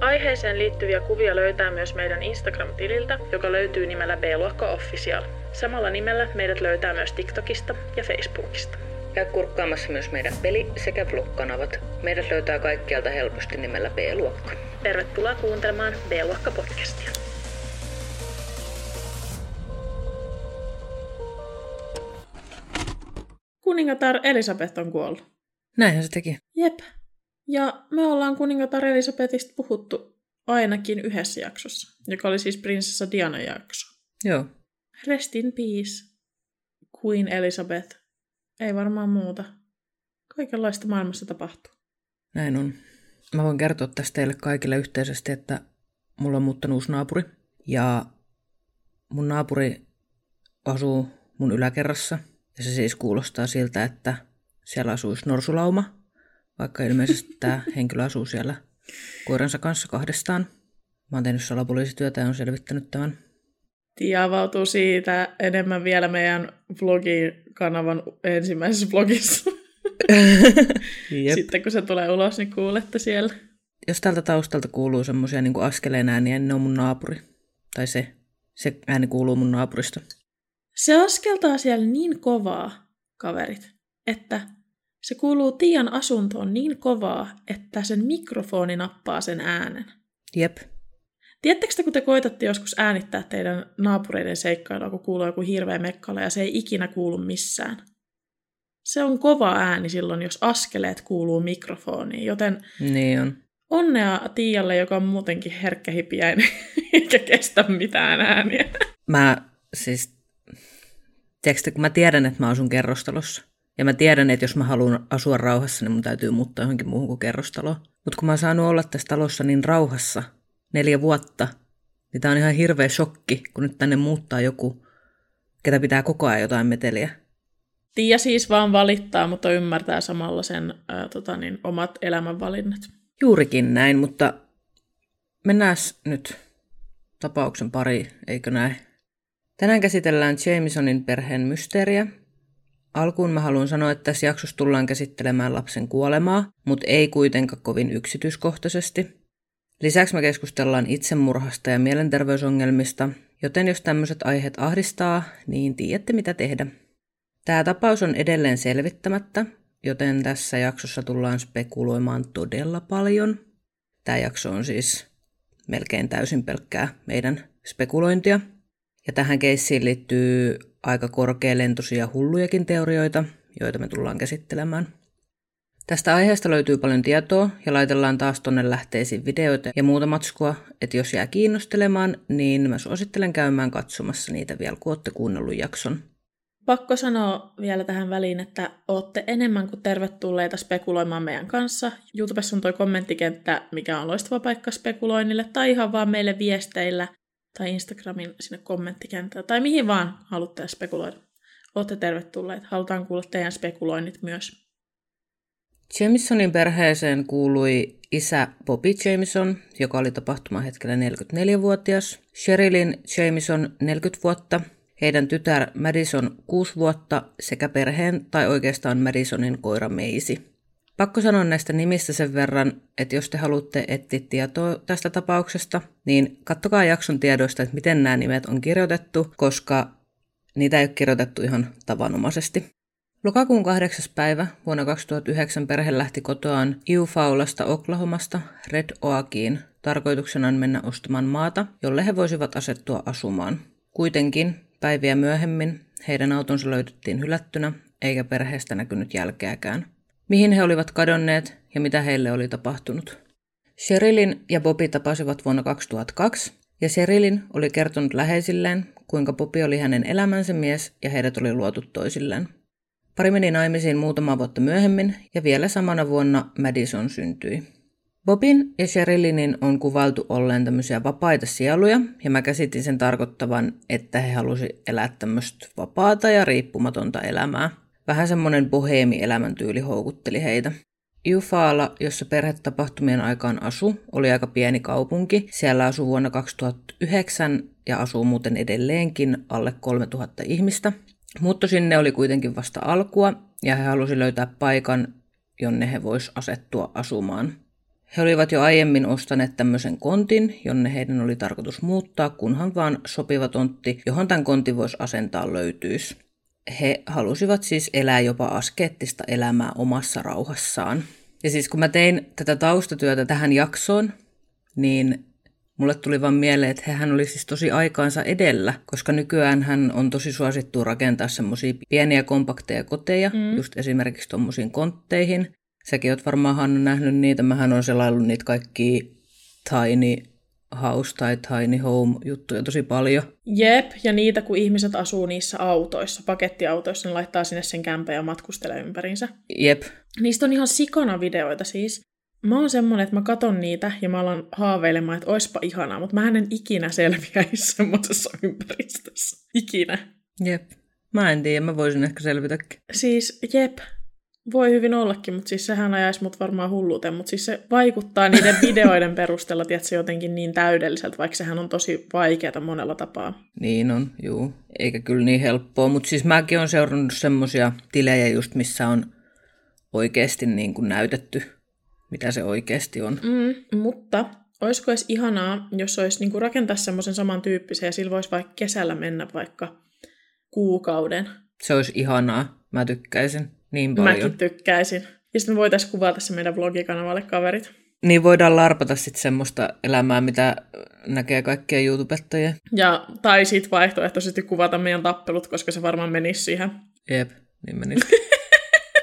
Aiheeseen liittyviä kuvia löytää myös meidän Instagram-tililtä, joka löytyy nimellä B-luokka Official. Samalla nimellä meidät löytää myös TikTokista ja Facebookista. Käy kurkkaamassa myös meidän peli- sekä vlog-kanavat. Meidät löytää kaikkialta helposti nimellä B-luokka. Tervetuloa kuuntelemaan B-luokka podcastia. Kuningatar Elisabeth on kuollut. Näinhän se teki. Jep. Ja me ollaan kuningatar Elisabetista puhuttu ainakin yhdessä jaksossa, joka oli siis prinsessa Diana jakso. Joo. Rest in peace, Queen Elizabeth. Ei varmaan muuta. Kaikenlaista maailmassa tapahtuu. Näin on. Mä voin kertoa tästä teille kaikille yhteisesti, että mulla on muuttanut uusi naapuri. Ja mun naapuri asuu mun yläkerrassa. Ja se siis kuulostaa siltä, että siellä asuisi norsulauma. Vaikka ilmeisesti tämä henkilö asuu siellä koiransa kanssa kahdestaan. Mä oon tehnyt salapoliisityötä ja on selvittänyt tämän. Tia avautuu siitä enemmän vielä meidän vlogikanavan ensimmäisessä vlogissa. Jep. Sitten kun se tulee ulos, niin kuulette siellä. Jos tältä taustalta kuuluu semmoisia niin askeleen ääniä, niin ne on mun naapuri. Tai se, se ääni kuuluu mun naapurista. Se askeltaa siellä niin kovaa, kaverit, että se kuuluu Tian asuntoon niin kovaa, että sen mikrofoni nappaa sen äänen. Jep. Tiedättekö te, kun te koitatte joskus äänittää teidän naapureiden seikkailua, kun kuuluu joku hirveä mekkala ja se ei ikinä kuulu missään? Se on kova ääni silloin, jos askeleet kuuluu mikrofoniin, joten Niin on. onnea Tialle, joka on muutenkin herkkähipiäinen eikä kestä mitään ääniä. Mä siis, tiedätkö, kun mä tiedän, että mä asun kerrostalossa. Ja mä tiedän, että jos mä haluan asua rauhassa, niin mun täytyy muuttaa johonkin muuhun kuin kerrostaloon. Mutta kun mä oon saanut olla tässä talossa niin rauhassa neljä vuotta, niin tää on ihan hirveä shokki, kun nyt tänne muuttaa joku, ketä pitää koko ajan jotain meteliä. Tiia siis vaan valittaa, mutta ymmärtää samalla sen ää, tota niin, omat elämänvalinnat. Juurikin näin, mutta mennään nyt tapauksen pari, eikö näin? Tänään käsitellään Jamesonin perheen mysteeriä. Alkuun mä haluan sanoa, että tässä jaksossa tullaan käsittelemään lapsen kuolemaa, mutta ei kuitenkaan kovin yksityiskohtaisesti. Lisäksi me keskustellaan itsemurhasta ja mielenterveysongelmista, joten jos tämmöiset aiheet ahdistaa, niin tiedätte mitä tehdä. Tämä tapaus on edelleen selvittämättä, joten tässä jaksossa tullaan spekuloimaan todella paljon. Tämä jakso on siis melkein täysin pelkkää meidän spekulointia. Ja tähän keissiin liittyy aika korkealentoisia hullujakin teorioita, joita me tullaan käsittelemään. Tästä aiheesta löytyy paljon tietoa ja laitellaan taas tonne lähteisiin videoita ja muuta matskua, että jos jää kiinnostelemaan, niin mä suosittelen käymään katsomassa niitä vielä, kun olette kuunnellut jakson. Pakko sanoa vielä tähän väliin, että olette enemmän kuin tervetulleita spekuloimaan meidän kanssa. YouTubessa on toi kommenttikenttä, mikä on loistava paikka spekuloinnille, tai ihan vaan meille viesteillä, tai Instagramin sinne kommenttikenttään, tai mihin vaan haluatte spekuloida. Olette tervetulleita. Halutaan kuulla teidän spekuloinnit myös. Jamesonin perheeseen kuului isä Bobby Jameson, joka oli tapahtumahetkellä 44-vuotias, Sherilyn Jameson 40 vuotta, heidän tytär Madison 6 vuotta sekä perheen tai oikeastaan Madisonin koira Meisi. Pakko sanoa näistä nimistä sen verran, että jos te haluatte etsiä tietoa tästä tapauksesta, niin kattokaa jakson tiedoista, että miten nämä nimet on kirjoitettu, koska niitä ei ole kirjoitettu ihan tavanomaisesti. Lokakuun 8. päivä vuonna 2009 perhe lähti kotoaan Eufaulasta Oklahomasta Red Oakiin tarkoituksenaan mennä ostamaan maata, jolle he voisivat asettua asumaan. Kuitenkin päiviä myöhemmin heidän autonsa löydettiin hylättynä, eikä perheestä näkynyt jälkeäkään. Mihin he olivat kadonneet ja mitä heille oli tapahtunut. Sherilyn ja Bobby tapasivat vuonna 2002, ja Sherilyn oli kertonut läheisilleen, kuinka Bobby oli hänen elämänsä mies ja heidät oli luotu toisilleen. Pari meni naimisiin muutama vuotta myöhemmin ja vielä samana vuonna Madison syntyi. Bobin ja Sherilinin on kuvailtu olleen tämmöisiä vapaita sieluja, ja mä käsitin sen tarkoittavan, että he halusi elää tämmöistä vapaata ja riippumatonta elämää. Vähän semmoinen boheemi-elämäntyyli houkutteli heitä. Jufaala, jossa perhetapahtumien aikaan asu, oli aika pieni kaupunki. Siellä asuu vuonna 2009 ja asuu muuten edelleenkin alle 3000 ihmistä. Muutto sinne oli kuitenkin vasta alkua ja he halusivat löytää paikan, jonne he vois asettua asumaan. He olivat jo aiemmin ostaneet tämmöisen kontin, jonne heidän oli tarkoitus muuttaa, kunhan vaan sopiva tontti, johon tämän kontin voisi asentaa löytyisi. He halusivat siis elää jopa askeettista elämää omassa rauhassaan. Ja siis kun mä tein tätä taustatyötä tähän jaksoon, niin mulle tuli vaan mieleen, että hän oli siis tosi aikaansa edellä, koska nykyään hän on tosi suosittu rakentaa semmoisia pieniä kompakteja koteja, mm. just esimerkiksi tuommoisiin kontteihin. Säkin oot varmaan Hanna nähnyt niitä, mähän on selaillut niitä kaikki tiny house tai tiny home juttuja tosi paljon. Jep, ja niitä kun ihmiset asuu niissä autoissa, pakettiautoissa, ne laittaa sinne sen kämpän ja matkustelee ympärinsä. Jep. Niistä on ihan sikana videoita siis. Mä oon semmonen, että mä katon niitä ja mä alan haaveilemaan, että oispa ihanaa, mutta mä en ikinä selviäisi semmoisessa ympäristössä. Ikinä. Jep. Mä en tiedä, mä voisin ehkä selvitäkin. Siis, jep, voi hyvin ollakin, mutta siis sehän ajaisi mut varmaan hulluuteen, mutta siis se vaikuttaa niiden videoiden perusteella, tiedätkö, jotenkin niin täydelliseltä, vaikka sehän on tosi vaikeaa monella tapaa. Niin on, juu. Eikä kyllä niin helppoa, mutta siis mäkin olen seurannut semmosia tilejä just, missä on oikeasti niin kuin näytetty, mitä se oikeasti on. Mm, mutta olisiko edes ihanaa, jos olisi niin kuin rakentaa semmoisen samantyyppisen ja sillä voisi vaikka kesällä mennä vaikka kuukauden. Se olisi ihanaa, mä tykkäisin niin paljon. Mäkin tykkäisin. Ja sitten me voitaisiin kuvata se meidän vlogikanavalle kaverit. Niin voidaan larpata sitten semmoista elämää, mitä näkee kaikkia YouTubettajia. Ja, tai sitten vaihtoehtoisesti kuvata meidän tappelut, koska se varmaan menisi siihen. Jep, niin menisi.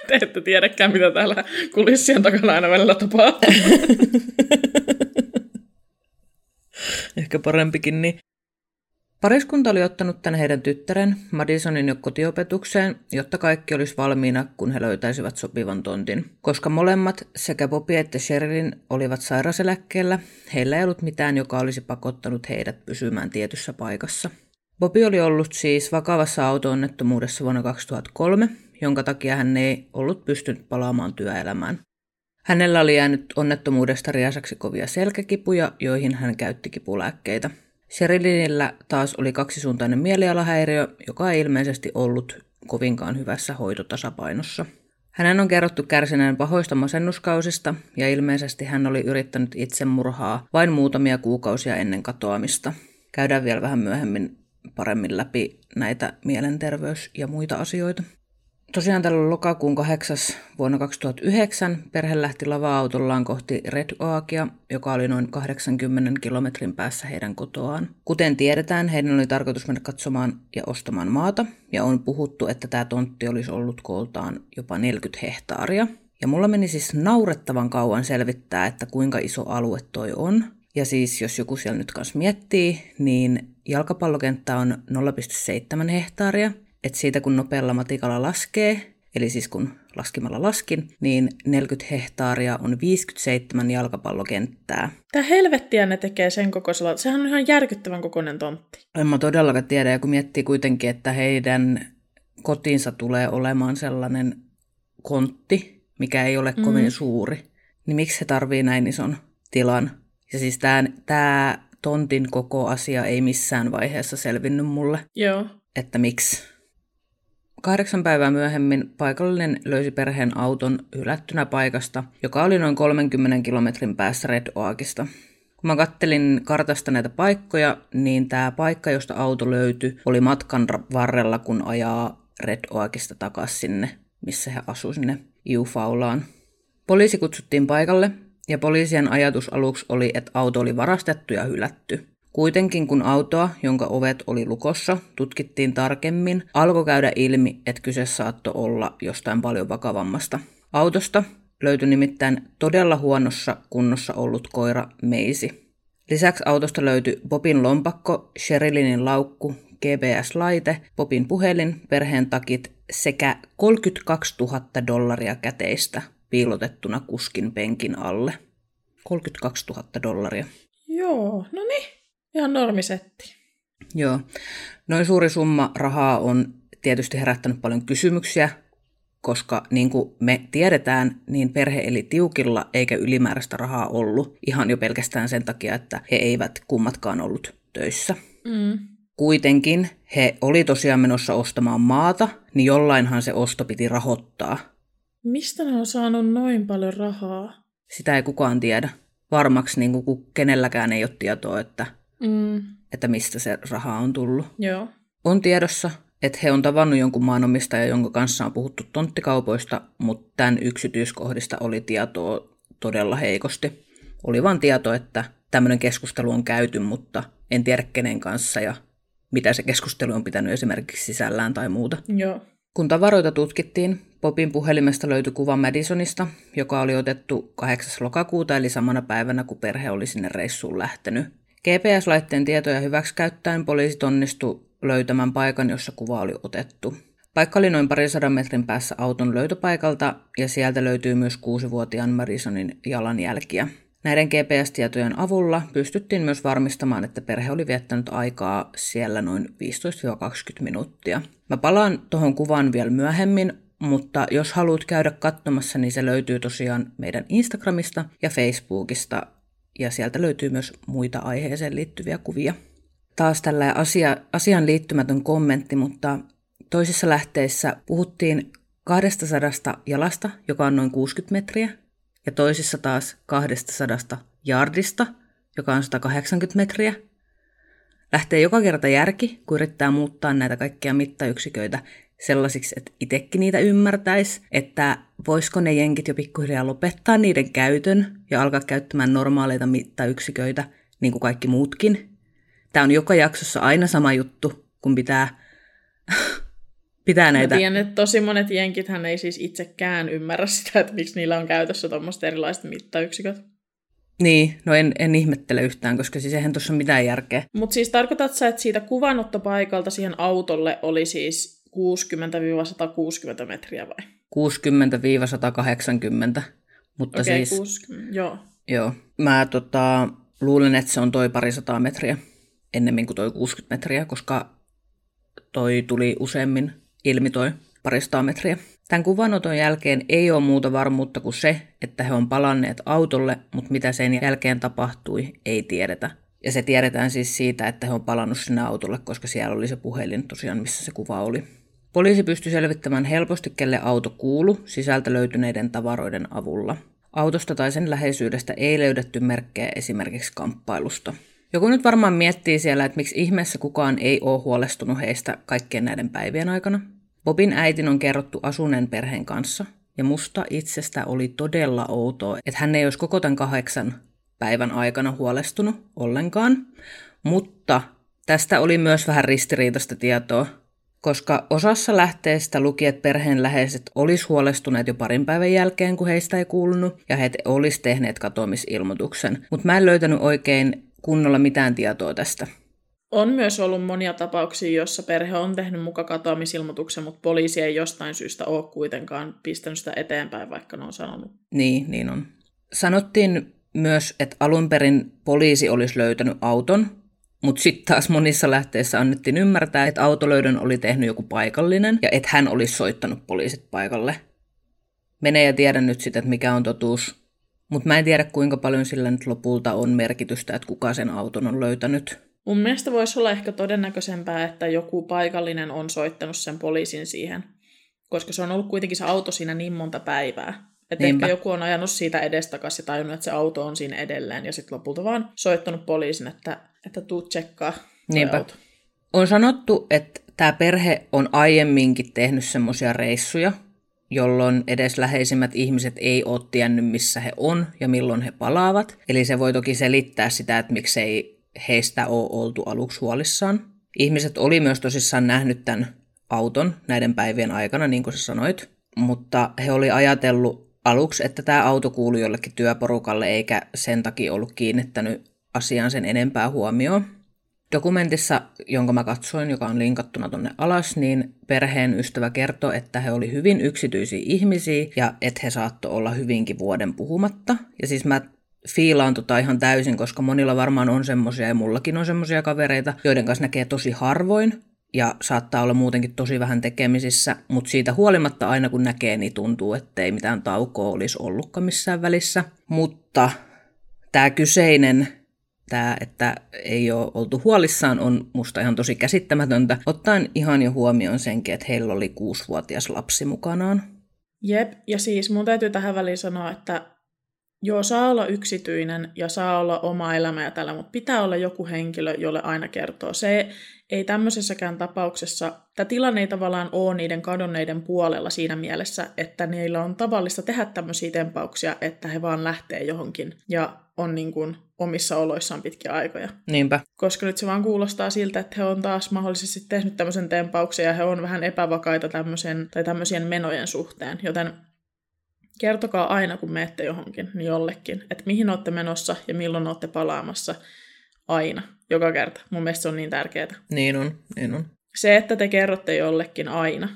Te ette tiedäkään, mitä täällä kulissien takana aina välillä tapahtuu. Ehkä parempikin niin. Pariskunta oli ottanut tämän heidän tyttären Madisonin jo kotiopetukseen, jotta kaikki olisi valmiina, kun he löytäisivät sopivan tontin. Koska molemmat, sekä Bobby että Sherilyn, olivat sairaseläkkeellä, heillä ei ollut mitään, joka olisi pakottanut heidät pysymään tietyssä paikassa. Bobby oli ollut siis vakavassa auto-onnettomuudessa vuonna 2003, jonka takia hän ei ollut pystynyt palaamaan työelämään. Hänellä oli jäänyt onnettomuudesta riasaksi kovia selkäkipuja, joihin hän käytti kipulääkkeitä – Sherilinillä taas oli kaksisuuntainen mielialahäiriö, joka ei ilmeisesti ollut kovinkaan hyvässä hoitotasapainossa. Hänen on kerrottu kärsineen pahoista masennuskausista ja ilmeisesti hän oli yrittänyt itsemurhaa vain muutamia kuukausia ennen katoamista. Käydään vielä vähän myöhemmin paremmin läpi näitä mielenterveys- ja muita asioita. Tosiaan tällä lokakuun 8. vuonna 2009 perhe lähti lava-autollaan kohti Red Oakia, joka oli noin 80 kilometrin päässä heidän kotoaan. Kuten tiedetään, heidän oli tarkoitus mennä katsomaan ja ostamaan maata, ja on puhuttu, että tämä tontti olisi ollut kooltaan jopa 40 hehtaaria. Ja mulla meni siis naurettavan kauan selvittää, että kuinka iso alue toi on. Ja siis jos joku siellä nyt kanssa miettii, niin jalkapallokenttä on 0,7 hehtaaria, että siitä kun nopealla matikalla laskee, eli siis kun laskimalla laskin, niin 40 hehtaaria on 57 jalkapallokenttää. Tämä helvettiä ne tekee sen kokoisella. Sehän on ihan järkyttävän kokoinen tontti. En mä todellakaan tiedä, ja kun miettii kuitenkin, että heidän kotinsa tulee olemaan sellainen kontti, mikä ei ole mm. kovin suuri, niin miksi he tarvii näin ison tilan? Ja siis tämä tontin koko asia ei missään vaiheessa selvinnyt mulle. Joo. Että miksi Kahdeksan päivää myöhemmin paikallinen löysi perheen auton hylättynä paikasta, joka oli noin 30 kilometrin päässä Red Oakista. Kun mä kattelin kartasta näitä paikkoja, niin tämä paikka, josta auto löytyi, oli matkan varrella, kun ajaa Red Oakista takaisin sinne, missä he asuivat sinne Iufaulaan. Poliisi kutsuttiin paikalle, ja poliisien ajatus aluksi oli, että auto oli varastettu ja hylätty. Kuitenkin kun autoa, jonka ovet oli lukossa, tutkittiin tarkemmin, alkoi käydä ilmi, että kyse saattoi olla jostain paljon vakavammasta. Autosta löytyi nimittäin todella huonossa kunnossa ollut koira Meisi. Lisäksi autosta löytyi Bobin lompakko, Sherilinin laukku, GPS-laite, Bobin puhelin, perheen takit sekä 32 000 dollaria käteistä piilotettuna kuskin penkin alle. 32 000 dollaria. Joo, no niin. Ihan normisetti. Joo. Noin suuri summa rahaa on tietysti herättänyt paljon kysymyksiä, koska niin kuin me tiedetään, niin perhe eli tiukilla eikä ylimääräistä rahaa ollut ihan jo pelkästään sen takia, että he eivät kummatkaan ollut töissä. Mm. Kuitenkin he oli tosiaan menossa ostamaan maata, niin jollainhan se osto piti rahoittaa. Mistä ne on saanut noin paljon rahaa? Sitä ei kukaan tiedä. Varmaksi niin kuin kenelläkään ei ole tietoa, että, Mm. että mistä se raha on tullut. Joo. On tiedossa, että he on tavannut jonkun maanomistajan, jonka kanssa on puhuttu tonttikaupoista, mutta tämän yksityiskohdista oli tietoa todella heikosti. Oli vain tieto, että tämmöinen keskustelu on käyty, mutta en tiedä kenen kanssa ja mitä se keskustelu on pitänyt esimerkiksi sisällään tai muuta. Joo. Kun tavaroita tutkittiin, Popin puhelimesta löytyi kuva Madisonista, joka oli otettu 8. lokakuuta eli samana päivänä, kun perhe oli sinne reissuun lähtenyt. GPS-laitteen tietoja hyväksikäyttäen poliisit onnistu löytämään paikan, jossa kuva oli otettu. Paikka oli noin parisadan metrin päässä auton löytöpaikalta ja sieltä löytyy myös kuusivuotiaan Madisonin jalanjälkiä. Näiden GPS-tietojen avulla pystyttiin myös varmistamaan, että perhe oli viettänyt aikaa siellä noin 15-20 minuuttia. Mä palaan tuohon kuvaan vielä myöhemmin, mutta jos haluat käydä katsomassa, niin se löytyy tosiaan meidän Instagramista ja Facebookista, ja sieltä löytyy myös muita aiheeseen liittyviä kuvia. Taas tällä asia, asian liittymätön kommentti, mutta toisissa lähteissä puhuttiin 200 jalasta, joka on noin 60 metriä, ja toisissa taas 200 jardista, joka on 180 metriä. Lähtee joka kerta järki, kun yrittää muuttaa näitä kaikkia mittayksiköitä sellaisiksi, että itsekin niitä ymmärtäisi, että voisiko ne jenkit jo pikkuhiljaa lopettaa niiden käytön ja alkaa käyttämään normaaleita mittayksiköitä, niin kuin kaikki muutkin. Tämä on joka jaksossa aina sama juttu, kun pitää, pitää näitä... Mä tiedän, että tosi monet jenkithän ei siis itsekään ymmärrä sitä, että miksi niillä on käytössä tuommoista erilaiset mittayksiköt. Niin, no en, en ihmettele yhtään, koska siis eihän tuossa mitään järkeä. Mutta siis tarkoitat sä, että siitä kuvanottopaikalta siihen autolle oli siis 60-160 metriä vai? 60-180, mutta Okei, siis... 60, joo. Joo. Mä tota, luulen, että se on toi parisataa metriä ennemmin kuin toi 60 metriä, koska toi tuli useammin ilmi toi parisataa metriä. Tämän kuvanoton jälkeen ei ole muuta varmuutta kuin se, että he on palanneet autolle, mutta mitä sen jälkeen tapahtui, ei tiedetä. Ja se tiedetään siis siitä, että he on palannut sinne autolle, koska siellä oli se puhelin tosiaan, missä se kuva oli. Poliisi pystyi selvittämään helposti, kelle auto kuulu sisältä löytyneiden tavaroiden avulla. Autosta tai sen läheisyydestä ei löydetty merkkejä esimerkiksi kamppailusta. Joku nyt varmaan miettii siellä, että miksi ihmeessä kukaan ei ole huolestunut heistä kaikkien näiden päivien aikana. Bobin äitin on kerrottu asuneen perheen kanssa, ja musta itsestä oli todella outoa, että hän ei olisi koko tämän kahdeksan päivän aikana huolestunut ollenkaan. Mutta tästä oli myös vähän ristiriitaista tietoa, koska osassa lähteistä luki, että perheen läheiset olisi huolestuneet jo parin päivän jälkeen, kun heistä ei kuulunut, ja he olisi tehneet katoamisilmoituksen. Mutta mä en löytänyt oikein kunnolla mitään tietoa tästä. On myös ollut monia tapauksia, joissa perhe on tehnyt muka katoamisilmoituksen, mutta poliisi ei jostain syystä ole kuitenkaan pistänyt sitä eteenpäin, vaikka ne on sanonut. Niin, niin on. Sanottiin myös, että alun perin poliisi olisi löytänyt auton, mutta sitten taas monissa lähteissä annettiin ymmärtää, että autolöydön oli tehnyt joku paikallinen ja että hän olisi soittanut poliisit paikalle. Mene ja tiedä nyt sitten, että mikä on totuus. Mutta mä en tiedä, kuinka paljon sillä nyt lopulta on merkitystä, että kuka sen auton on löytänyt. Mun mielestä voisi olla ehkä todennäköisempää, että joku paikallinen on soittanut sen poliisin siihen, koska se on ollut kuitenkin se auto siinä niin monta päivää. Että Niinpä. ehkä joku on ajanut siitä edestakaisin ja tajunnut, että se auto on siinä edelleen, ja sitten lopulta vaan soittanut poliisin, että, että tuu tsekkaa Niinpä. auto. On sanottu, että tämä perhe on aiemminkin tehnyt semmoisia reissuja, jolloin edes läheisimmät ihmiset ei ole tiennyt, missä he on ja milloin he palaavat. Eli se voi toki selittää sitä, että miksei heistä ole oltu aluksi huolissaan. Ihmiset oli myös tosissaan nähnyt tämän auton näiden päivien aikana, niin kuin sä sanoit, mutta he oli ajatellut aluksi, että tämä auto kuului jollekin työporukalle eikä sen takia ollut kiinnittänyt asiaan sen enempää huomioon. Dokumentissa, jonka mä katsoin, joka on linkattuna tonne alas, niin perheen ystävä kertoi, että he oli hyvin yksityisiä ihmisiä ja että he saattoi olla hyvinkin vuoden puhumatta. Ja siis mä fiilaan tota ihan täysin, koska monilla varmaan on semmoisia ja mullakin on semmoisia kavereita, joiden kanssa näkee tosi harvoin ja saattaa olla muutenkin tosi vähän tekemisissä, mutta siitä huolimatta aina kun näkee, niin tuntuu, ettei mitään taukoa olisi ollutkaan missään välissä. Mutta tämä kyseinen tämä, että ei ole oltu huolissaan, on musta ihan tosi käsittämätöntä, ottaen ihan jo huomioon senkin, että heillä oli kuusivuotias lapsi mukanaan. Jep, ja siis mun täytyy tähän väliin sanoa, että joo, saa olla yksityinen ja saa olla oma elämä ja tällä, mutta pitää olla joku henkilö, jolle aina kertoo. Se ei tämmöisessäkään tapauksessa, tämä tilanne ei tavallaan ole niiden kadonneiden puolella siinä mielessä, että niillä on tavallista tehdä tämmöisiä tempauksia, että he vaan lähtee johonkin ja on niin kuin omissa oloissaan pitkiä aikoja. Niinpä. Koska nyt se vaan kuulostaa siltä, että he on taas mahdollisesti tehnyt tämmöisen tempauksen ja he on vähän epävakaita tämmöisen, tai tämmöisien menojen suhteen. Joten kertokaa aina, kun menette johonkin, niin jollekin, että mihin olette menossa ja milloin olette palaamassa aina, joka kerta. Mun mielestä se on niin tärkeää. Niin on, niin on. Se, että te kerrotte jollekin aina,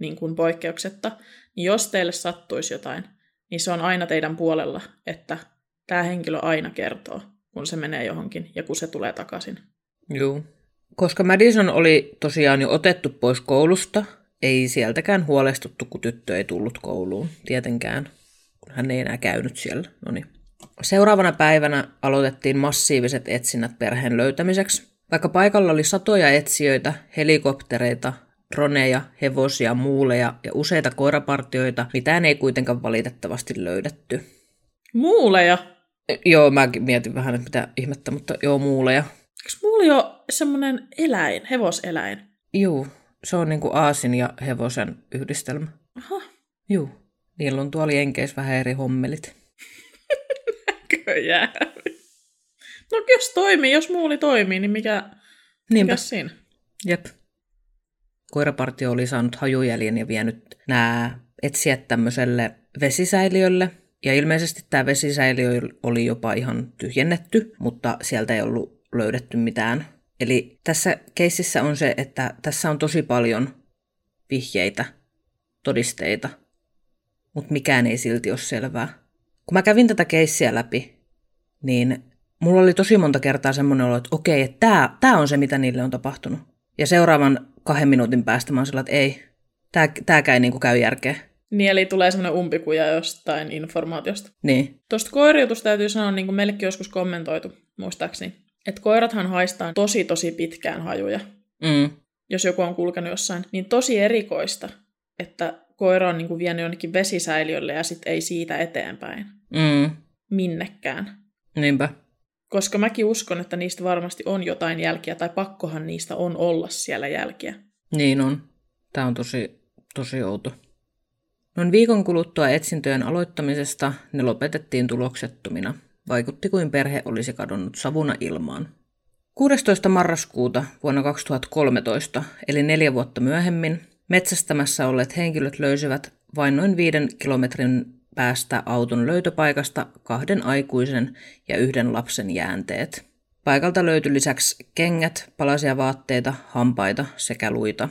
niin kuin poikkeuksetta, niin jos teille sattuisi jotain, niin se on aina teidän puolella, että tämä henkilö aina kertoo, kun se menee johonkin ja kun se tulee takaisin. Joo. Koska Madison oli tosiaan jo otettu pois koulusta, ei sieltäkään huolestuttu, kun tyttö ei tullut kouluun, tietenkään, kun hän ei enää käynyt siellä. Noniin. Seuraavana päivänä aloitettiin massiiviset etsinnät perheen löytämiseksi. Vaikka paikalla oli satoja etsijöitä, helikoptereita, droneja, hevosia, muuleja ja useita koirapartioita, mitään ei kuitenkaan valitettavasti löydetty. Muuleja? Joo, mä mietin vähän, että mitä ihmettä, mutta joo, muuleja. Eikö muuli ole semmoinen eläin, hevoseläin? Joo, se on niinku aasin ja hevosen yhdistelmä. Aha. Joo, niillä on tuolla Jenkeissä vähän eri hommelit. Näköjään. No jos toimii, jos muuli toimii, niin mikä, Niinpä. mikä siinä? Jep. Koirapartio oli saanut hajujäljen ja vienyt nämä etsijät tämmöiselle vesisäiliölle. Ja ilmeisesti tämä vesisäiliö oli jopa ihan tyhjennetty, mutta sieltä ei ollut löydetty mitään. Eli tässä keississä on se, että tässä on tosi paljon vihjeitä, todisteita, mutta mikään ei silti ole selvää. Kun mä kävin tätä keissiä läpi, niin mulla oli tosi monta kertaa semmoinen olo, että okei, että tämä, tämä on se, mitä niille on tapahtunut. Ja seuraavan kahden minuutin päästä mä oon sillä, että ei, tämä, tämäkään ei niin käy järkeä. Niin, eli tulee semmoinen umpikuja jostain informaatiosta. Niin. Tuosta koiriutusta täytyy sanoa, niin kuin meillekin joskus kommentoitu, muistaakseni, että koirathan haistaa tosi tosi pitkään hajuja. Mm. Jos joku on kulkenut jossain, niin tosi erikoista, että koira on niin kuin vienyt jonnekin vesisäiliölle ja sitten ei siitä eteenpäin. Mm. Minnekään. Niinpä. Koska mäkin uskon, että niistä varmasti on jotain jälkiä, tai pakkohan niistä on olla siellä jälkiä. Niin on. Tämä on tosi, tosi outo. Noin viikon kuluttua etsintöjen aloittamisesta ne lopetettiin tuloksettomina. Vaikutti kuin perhe olisi kadonnut savuna ilmaan. 16. marraskuuta vuonna 2013, eli neljä vuotta myöhemmin, metsästämässä olleet henkilöt löysivät vain noin viiden kilometrin päästä auton löytöpaikasta kahden aikuisen ja yhden lapsen jäänteet. Paikalta löytyi lisäksi kengät, palasia vaatteita, hampaita sekä luita.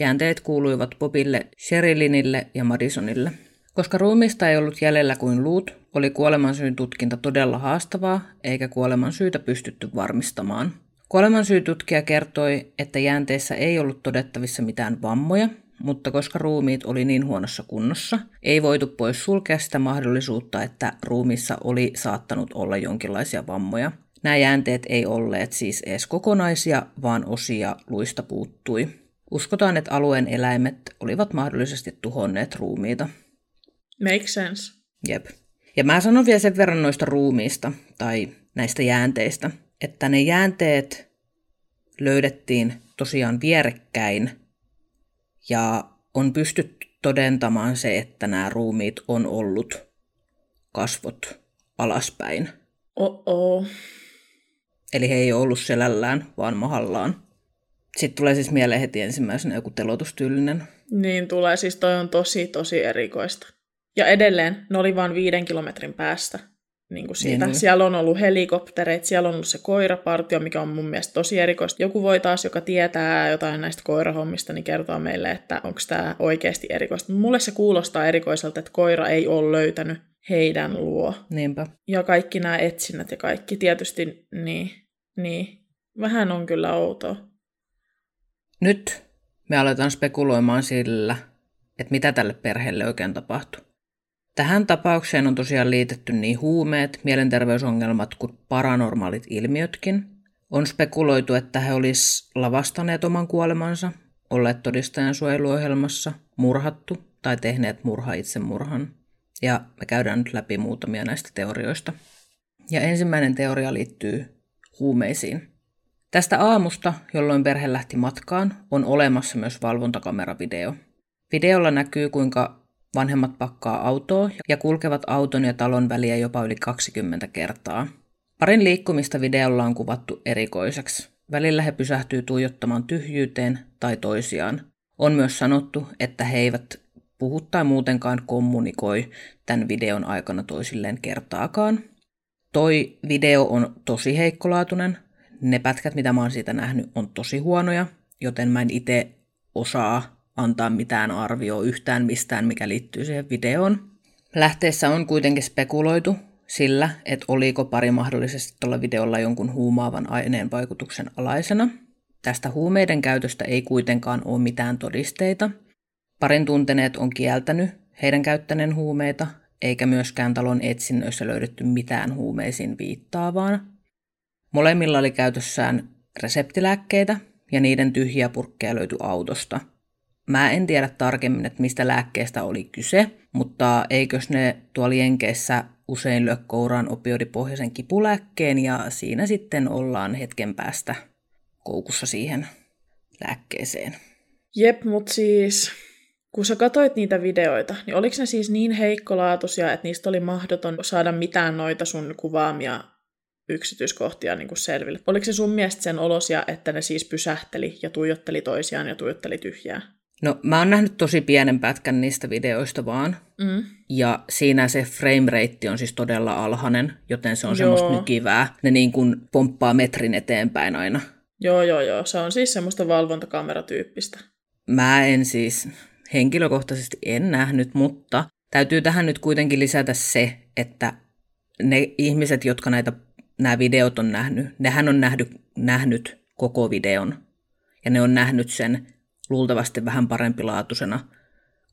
Jäänteet kuuluivat Bobille, Sherilinille ja Madisonille. Koska ruumista ei ollut jäljellä kuin luut, oli kuolemansyyn tutkinta todella haastavaa, eikä kuolemansyytä pystytty varmistamaan. Kuolemansyytutkija kertoi, että jäänteissä ei ollut todettavissa mitään vammoja, mutta koska ruumiit oli niin huonossa kunnossa, ei voitu pois sulkea sitä mahdollisuutta, että ruumissa oli saattanut olla jonkinlaisia vammoja. Nämä jäänteet ei olleet siis edes kokonaisia, vaan osia luista puuttui. Uskotaan, että alueen eläimet olivat mahdollisesti tuhonneet ruumiita. Make sense. Jep. Ja mä sanon vielä sen verran noista ruumiista tai näistä jäänteistä, että ne jäänteet löydettiin tosiaan vierekkäin ja on pystytty todentamaan se, että nämä ruumiit on ollut kasvot alaspäin. Oh-oh. Eli he ei ole ollut selällään, vaan mahallaan. Sitten tulee siis mieleen heti ensimmäisenä joku telotustyylinen. Niin tulee, siis toi on tosi tosi erikoista. Ja edelleen, ne oli vain viiden kilometrin päästä niin kuin siitä. Niin. Siellä on ollut helikoptereita, siellä on ollut se koirapartio, mikä on mun mielestä tosi erikoista. Joku voi taas, joka tietää jotain näistä koirahommista, niin kertoa meille, että onko tämä oikeasti erikoista. Mulle se kuulostaa erikoiselta, että koira ei ole löytänyt heidän luo. Niinpä. Ja kaikki nämä etsinnät ja kaikki. Tietysti niin, niin. Vähän on kyllä outoa. Nyt me aletaan spekuloimaan sillä, että mitä tälle perheelle oikein tapahtui. Tähän tapaukseen on tosiaan liitetty niin huumeet, mielenterveysongelmat kuin paranormaalit ilmiötkin. On spekuloitu, että he olisivat lavastaneet oman kuolemansa, olleet todistajan suojeluohjelmassa, murhattu tai tehneet murha itsemurhan. Ja me käydään nyt läpi muutamia näistä teorioista. Ja ensimmäinen teoria liittyy huumeisiin. Tästä aamusta, jolloin perhe lähti matkaan, on olemassa myös valvontakameravideo. Videolla näkyy, kuinka vanhemmat pakkaa autoa ja kulkevat auton ja talon väliä jopa yli 20 kertaa. Parin liikkumista videolla on kuvattu erikoiseksi. Välillä he pysähtyy tuijottamaan tyhjyyteen tai toisiaan. On myös sanottu, että he eivät puhu tai muutenkaan kommunikoi tämän videon aikana toisilleen kertaakaan. Toi video on tosi heikkolaatuinen. Ne pätkät, mitä mä oon siitä nähnyt, on tosi huonoja, joten mä en itse osaa antaa mitään arvioa yhtään mistään, mikä liittyy siihen videoon. Lähteessä on kuitenkin spekuloitu sillä, että oliko pari mahdollisesti tuolla videolla jonkun huumaavan aineen vaikutuksen alaisena. Tästä huumeiden käytöstä ei kuitenkaan ole mitään todisteita. Parin tunteneet on kieltänyt heidän käyttäneen huumeita, eikä myöskään talon etsinnöissä löydetty mitään huumeisiin viittaavaa. Molemmilla oli käytössään reseptilääkkeitä ja niiden tyhjiä purkkeja löytyi autosta – Mä en tiedä tarkemmin, että mistä lääkkeestä oli kyse, mutta eikös ne tuolla Jenkeissä usein lyö kouraan opioidipohjaisen kipulääkkeen ja siinä sitten ollaan hetken päästä koukussa siihen lääkkeeseen. Jep, mutta siis kun sä katsoit niitä videoita, niin oliko ne siis niin heikkolaatuisia, että niistä oli mahdoton saada mitään noita sun kuvaamia yksityiskohtia niin kuin selville? Oliko se sun mielestä sen olosia, että ne siis pysähteli ja tuijotteli toisiaan ja tuijotteli tyhjää? No mä oon nähnyt tosi pienen pätkän niistä videoista vaan. Mm. Ja siinä se frame rate on siis todella alhainen, joten se on joo. semmoista nykivää. Ne niin kuin pomppaa metrin eteenpäin aina. Joo, joo, joo. Se on siis semmoista valvontakameratyyppistä. Mä en siis henkilökohtaisesti en nähnyt, mutta täytyy tähän nyt kuitenkin lisätä se, että ne ihmiset, jotka näitä, nämä videot on nähnyt, nehän on nähnyt, nähnyt koko videon. Ja ne on nähnyt sen luultavasti vähän parempilaatuisena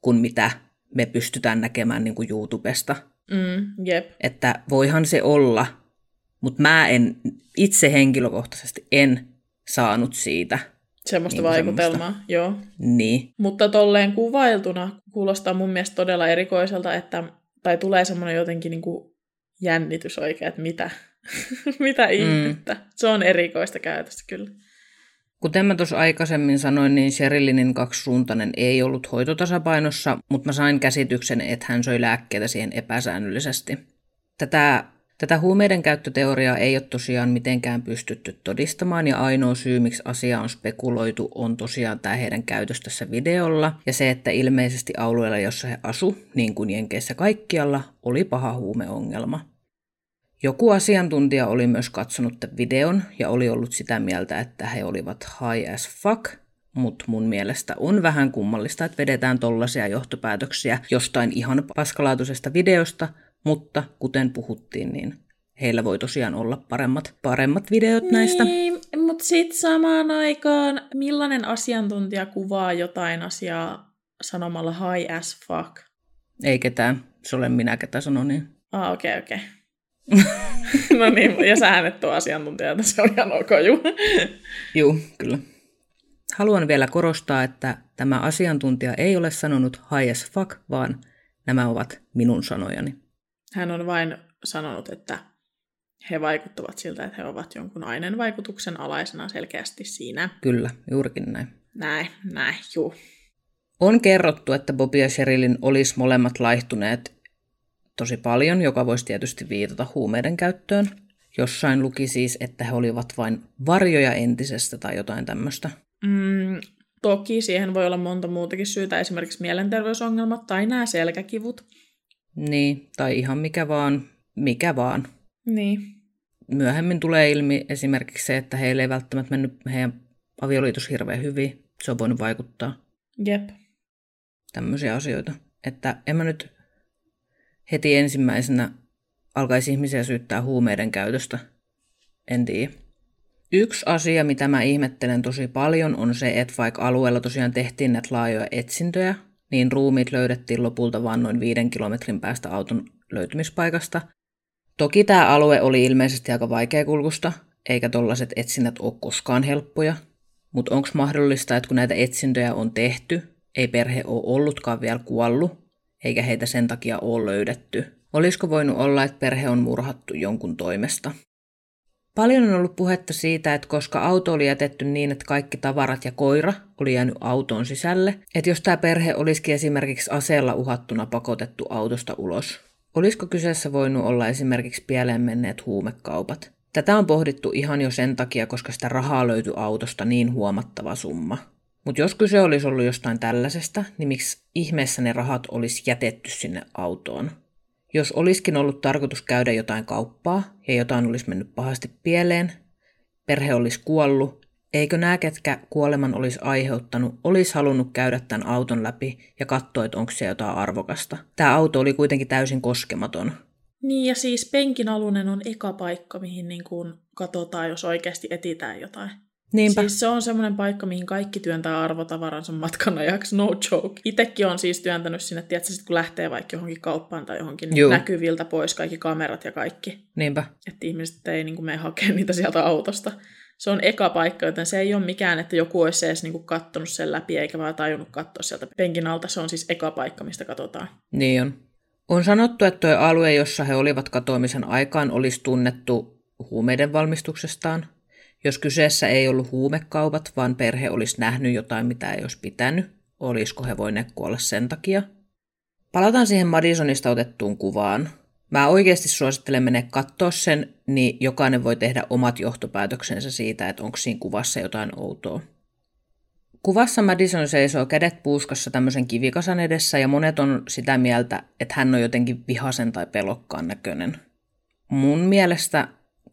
kuin mitä me pystytään näkemään niin kuin YouTubesta. Mm, jep. Että voihan se olla, mutta mä en itse henkilökohtaisesti en saanut siitä Semmoista niin vaikutelmaa, semmoista. joo. Niin. Mutta tolleen kuvailtuna kuulostaa mun mielestä todella erikoiselta, että, tai tulee semmoinen jotenkin niin kuin jännitys oikein, että mitä, mitä mm. ihmettä. Se on erikoista käytöstä kyllä. Kuten mä tuossa aikaisemmin sanoin, niin Sherilinin kaksisuuntainen ei ollut hoitotasapainossa, mutta mä sain käsityksen, että hän söi lääkkeitä siihen epäsäännöllisesti. Tätä, tätä huumeiden käyttöteoriaa ei ole tosiaan mitenkään pystytty todistamaan, ja ainoa syy, miksi asia on spekuloitu, on tosiaan tämä heidän käytös tässä videolla, ja se, että ilmeisesti alueella, jossa he asu, niin kuin Jenkeissä kaikkialla, oli paha huumeongelma. Joku asiantuntija oli myös katsonut tämän videon ja oli ollut sitä mieltä, että he olivat high as fuck, mutta mun mielestä on vähän kummallista, että vedetään tollaisia johtopäätöksiä jostain ihan paskalaatuisesta videosta, mutta kuten puhuttiin, niin heillä voi tosiaan olla paremmat, paremmat videot niin, näistä. mutta sitten samaan aikaan, millainen asiantuntija kuvaa jotain asiaa sanomalla high as fuck? Ei ketään. Se olen minä, ketä sanon niin. Ah, okei, okay, okei. Okay. no niin, ja sä äänet tuo asiantuntija, se on ihan ok, juu. Juu, kyllä. Haluan vielä korostaa, että tämä asiantuntija ei ole sanonut high as fuck, vaan nämä ovat minun sanojani. Hän on vain sanonut, että he vaikuttavat siltä, että he ovat jonkun aineen vaikutuksen alaisena selkeästi siinä. Kyllä, juurikin näin. Näin, näin, juu. On kerrottu, että Bobby ja Sherilyn olisi molemmat laihtuneet tosi paljon, joka voisi tietysti viitata huumeiden käyttöön. Jossain luki siis, että he olivat vain varjoja entisestä tai jotain tämmöistä. Mm, toki siihen voi olla monta muutakin syytä, esimerkiksi mielenterveysongelmat tai nämä selkäkivut. Niin, tai ihan mikä vaan, mikä vaan. Niin. Myöhemmin tulee ilmi esimerkiksi se, että heille ei välttämättä mennyt heidän avioliitos hirveän hyvin. Se on voinut vaikuttaa. Jep. Tämmöisiä asioita. Että en mä nyt heti ensimmäisenä alkaisi ihmisiä syyttää huumeiden käytöstä. En tiedä. Yksi asia, mitä mä ihmettelen tosi paljon, on se, että vaikka alueella tosiaan tehtiin näitä laajoja etsintöjä, niin ruumiit löydettiin lopulta vain noin viiden kilometrin päästä auton löytymispaikasta. Toki tämä alue oli ilmeisesti aika vaikeakulkusta, eikä tollaiset etsinnät ole koskaan helppoja. Mutta onko mahdollista, että kun näitä etsintöjä on tehty, ei perhe ole ollutkaan vielä kuollut, eikä heitä sen takia ole löydetty? Olisiko voinut olla, että perhe on murhattu jonkun toimesta? Paljon on ollut puhetta siitä, että koska auto oli jätetty niin, että kaikki tavarat ja koira oli jäänyt autoon sisälle, että jos tämä perhe olisikin esimerkiksi aseella uhattuna pakotettu autosta ulos, olisiko kyseessä voinut olla esimerkiksi pieleen menneet huumekaupat? Tätä on pohdittu ihan jo sen takia, koska sitä rahaa löytyi autosta niin huomattava summa. Mutta jos kyse olisi ollut jostain tällaisesta, niin miksi ihmeessä ne rahat olisi jätetty sinne autoon? Jos olisikin ollut tarkoitus käydä jotain kauppaa ja jotain olisi mennyt pahasti pieleen, perhe olisi kuollut, eikö nämä, ketkä kuoleman olisi aiheuttanut, olisi halunnut käydä tämän auton läpi ja katsoa, että onko se jotain arvokasta. Tämä auto oli kuitenkin täysin koskematon. Niin, ja siis penkin alunen on eka paikka, mihin niin kuin katsotaan, jos oikeasti etitään jotain. Niinpä. Siis se on semmoinen paikka, mihin kaikki työntää arvotavaransa matkan ajaksi, no joke. Itekin on siis työntänyt sinne, tiedätkö, sit kun lähtee vaikka johonkin kauppaan tai johonkin niin Juu. näkyviltä pois, kaikki kamerat ja kaikki. Niinpä. Että ihmiset ei niin kuin, mene hakemaan niitä sieltä autosta. Se on eka paikka, joten se ei ole mikään, että joku olisi edes niin kuin, kattonut sen läpi eikä vaan tajunnut katsoa sieltä penkin alta. Se on siis eka paikka, mistä katsotaan. Niin on. On sanottu, että tuo alue, jossa he olivat katoamisen aikaan, olisi tunnettu huumeiden valmistuksestaan. Jos kyseessä ei ollut huumekaupat, vaan perhe olisi nähnyt jotain, mitä ei olisi pitänyt, olisiko he voineet kuolla sen takia? Palataan siihen Madisonista otettuun kuvaan. Mä oikeasti suosittelen mennä katsoa sen, niin jokainen voi tehdä omat johtopäätöksensä siitä, että onko siinä kuvassa jotain outoa. Kuvassa Madison seisoo kädet puuskassa tämmöisen kivikasan edessä ja monet on sitä mieltä, että hän on jotenkin vihasen tai pelokkaan näköinen. Mun mielestä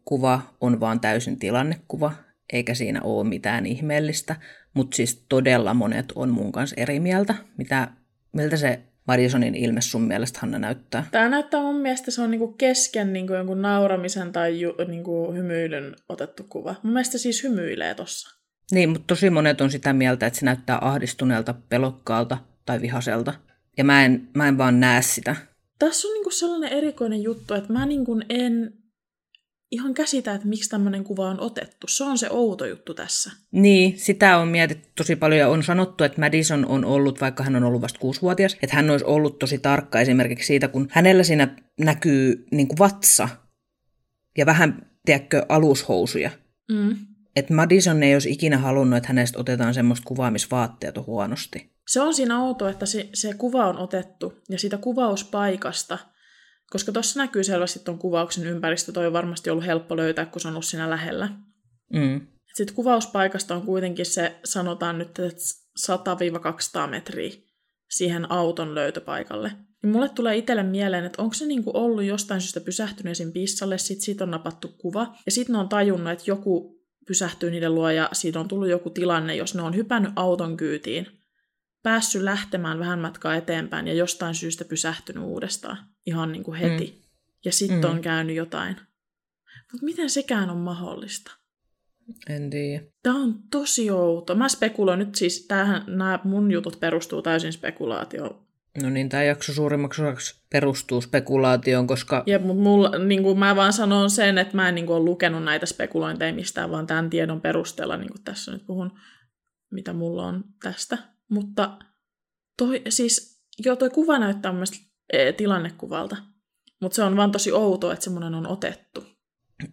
kuva on vaan täysin tilannekuva, eikä siinä ole mitään ihmeellistä, mutta siis todella monet on mun kanssa eri mieltä. Mitä, miltä se Madisonin ilme sun mielestä Hanna näyttää? Tämä näyttää mun mielestä, se on niinku kesken niinku jonkun nauramisen tai ju, niinku hymyilyn otettu kuva. Mun mielestä siis hymyilee tossa. Niin, mutta tosi monet on sitä mieltä, että se näyttää ahdistuneelta, pelokkaalta tai vihaselta. Ja mä en, mä en vaan näe sitä. Tässä on niinku sellainen erikoinen juttu, että mä niinku en ihan käsitä, että miksi tämmöinen kuva on otettu. Se on se outo juttu tässä. Niin, sitä on mietitty tosi paljon ja on sanottu, että Madison on ollut, vaikka hän on ollut vasta kuusivuotias, että hän olisi ollut tosi tarkka esimerkiksi siitä, kun hänellä siinä näkyy niin kuin vatsa ja vähän, tiedätkö, alushousuja. Mm. Että Madison ei olisi ikinä halunnut, että hänestä otetaan semmoista kuvaamisvaatteet on huonosti. Se on siinä outo, että se, se kuva on otettu ja siitä kuvauspaikasta, koska tuossa näkyy selvästi tuon kuvauksen ympäristö, toi on varmasti ollut helppo löytää, kun se on ollut siinä lähellä. Mm. Sitten kuvauspaikasta on kuitenkin se, sanotaan nyt, että 100-200 metriä siihen auton löytöpaikalle. Niin mulle tulee itselle mieleen, että onko se niinku ollut jostain syystä pysähtynyt esim. pissalle, sit siitä on napattu kuva, ja sitten ne on tajunnut, että joku pysähtyy niiden luo, ja siitä on tullut joku tilanne, jos ne on hypännyt auton kyytiin, päässyt lähtemään vähän matkaa eteenpäin, ja jostain syystä pysähtynyt uudestaan, ihan niin kuin heti. Mm. Ja sitten Mm. on käynyt jotain. Mutta miten sekään on mahdollista? En tiedä. Tämä on tosi outo. Mä spekuloin nyt siis, tämähän, nämä mun jutut perustuu täysin spekulaatioon. No niin, tämä jakso suurimmaksi osaksi perustuu spekulaatioon, koska Ja, mutta mulla, niin kuin mä vaan sanon sen, että mä en niin kuin, ole lukenut näitä spekulointeja mistään, vaan tämän tiedon perusteella niin kuin tässä nyt puhun, mitä mulla on tästä. Mutta toi, siis, joo, toi kuva näyttää mun eh, tilannekuvalta, mutta se on vaan tosi outoa, että semmoinen on otettu.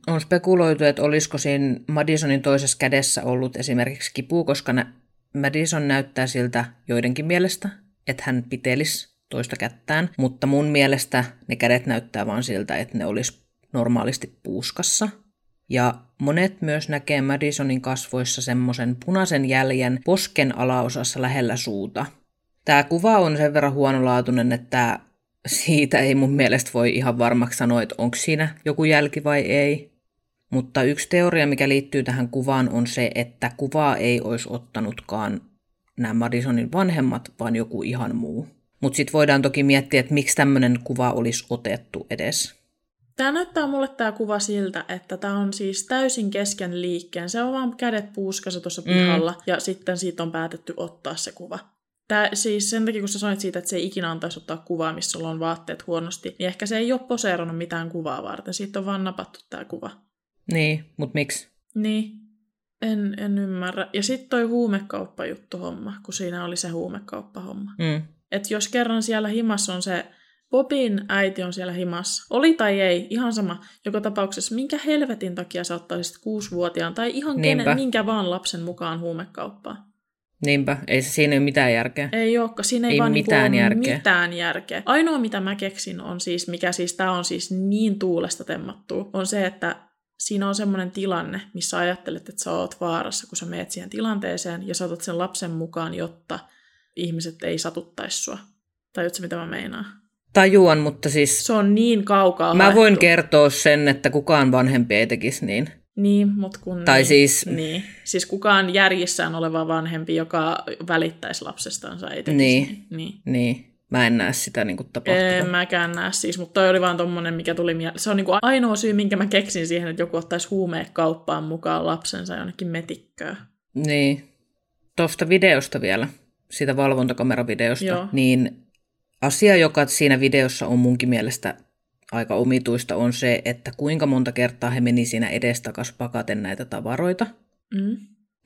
on spekuloitu, että olisiko siinä Madisonin toisessa kädessä ollut esimerkiksi kipu, koska nä- Madison näyttää siltä joidenkin mielestä, että hän pitelisi toista kättään, mutta mun mielestä ne kädet näyttää vaan siltä, että ne olisi normaalisti puuskassa. Ja monet myös näkee Madisonin kasvoissa semmoisen punaisen jäljen posken alaosassa lähellä suuta. Tämä kuva on sen verran huonolaatuinen, että siitä ei mun mielestä voi ihan varmaksi sanoa, että onko siinä joku jälki vai ei. Mutta yksi teoria, mikä liittyy tähän kuvaan, on se, että kuvaa ei olisi ottanutkaan nämä Madisonin vanhemmat, vaan joku ihan muu. Mutta sitten voidaan toki miettiä, että miksi tämmöinen kuva olisi otettu edes. Tämä näyttää mulle tämä kuva siltä, että tämä on siis täysin kesken liikkeen. Se on vaan kädet puuskassa tuossa pihalla mm. ja sitten siitä on päätetty ottaa se kuva. Tää, siis sen takia, kun sä sanoit siitä, että se ei ikinä antaisi ottaa kuvaa, missä sulla on vaatteet huonosti, niin ehkä se ei ole poseerannut mitään kuvaa varten. Siitä on vaan napattu tämä kuva. Niin, mutta miksi? Niin, en, en ymmärrä. Ja sitten toi huumekauppajuttu homma, kun siinä oli se huumekauppahomma. Mm. Että jos kerran siellä himassa on se Bobin äiti on siellä himassa. Oli tai ei, ihan sama. Joka tapauksessa, minkä helvetin takia sä ottaisit kuusivuotiaan tai ihan kenen, minkä vaan lapsen mukaan huumekauppaa? Niinpä, ei se siinä ole mitään järkeä. Ei olekaan, siinä ei, ei vaan niinku mitään, niinku järkeä. mitään järkeä. Ainoa mitä mä keksin on siis, mikä siis tää on siis niin tuulesta temmattu, on se, että siinä on semmoinen tilanne, missä ajattelet, että sä oot vaarassa, kun sä meet siihen tilanteeseen ja saatat sen lapsen mukaan, jotta ihmiset ei satuttaisi sua. Tajutko mitä mä meinaan? Tajuan, mutta siis... Se on niin kaukaa Mä haettu. voin kertoa sen, että kukaan vanhempi ei tekisi niin. Niin, mutta kun... Tai niin, siis... Niin. Siis kukaan järjissään oleva vanhempi, joka välittäisi lapsestansa, ei tekisi niin. niin. niin. niin. Mä en näe sitä niin kuin tapahtuvan. En mäkään näe siis, mutta toi oli vaan tommonen, mikä tuli mieleen. Se on niin kuin ainoa syy, minkä mä keksin siihen, että joku ottaisi kauppaan mukaan lapsensa jonnekin metikköön. Niin. Tuosta videosta vielä, siitä valvontakameravideosta, Joo. niin asia, joka siinä videossa on munkin mielestä aika omituista, on se, että kuinka monta kertaa he meni siinä edestakas pakaten näitä tavaroita. Mm.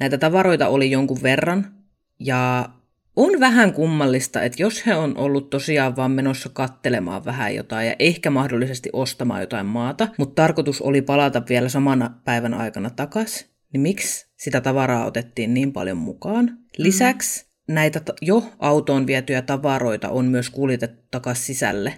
Näitä tavaroita oli jonkun verran, ja on vähän kummallista, että jos he on ollut tosiaan vaan menossa kattelemaan vähän jotain ja ehkä mahdollisesti ostamaan jotain maata, mutta tarkoitus oli palata vielä samana päivän aikana takas, niin miksi sitä tavaraa otettiin niin paljon mukaan? Mm. Lisäksi näitä jo autoon vietyjä tavaroita on myös kuljetettu takaisin sisälle.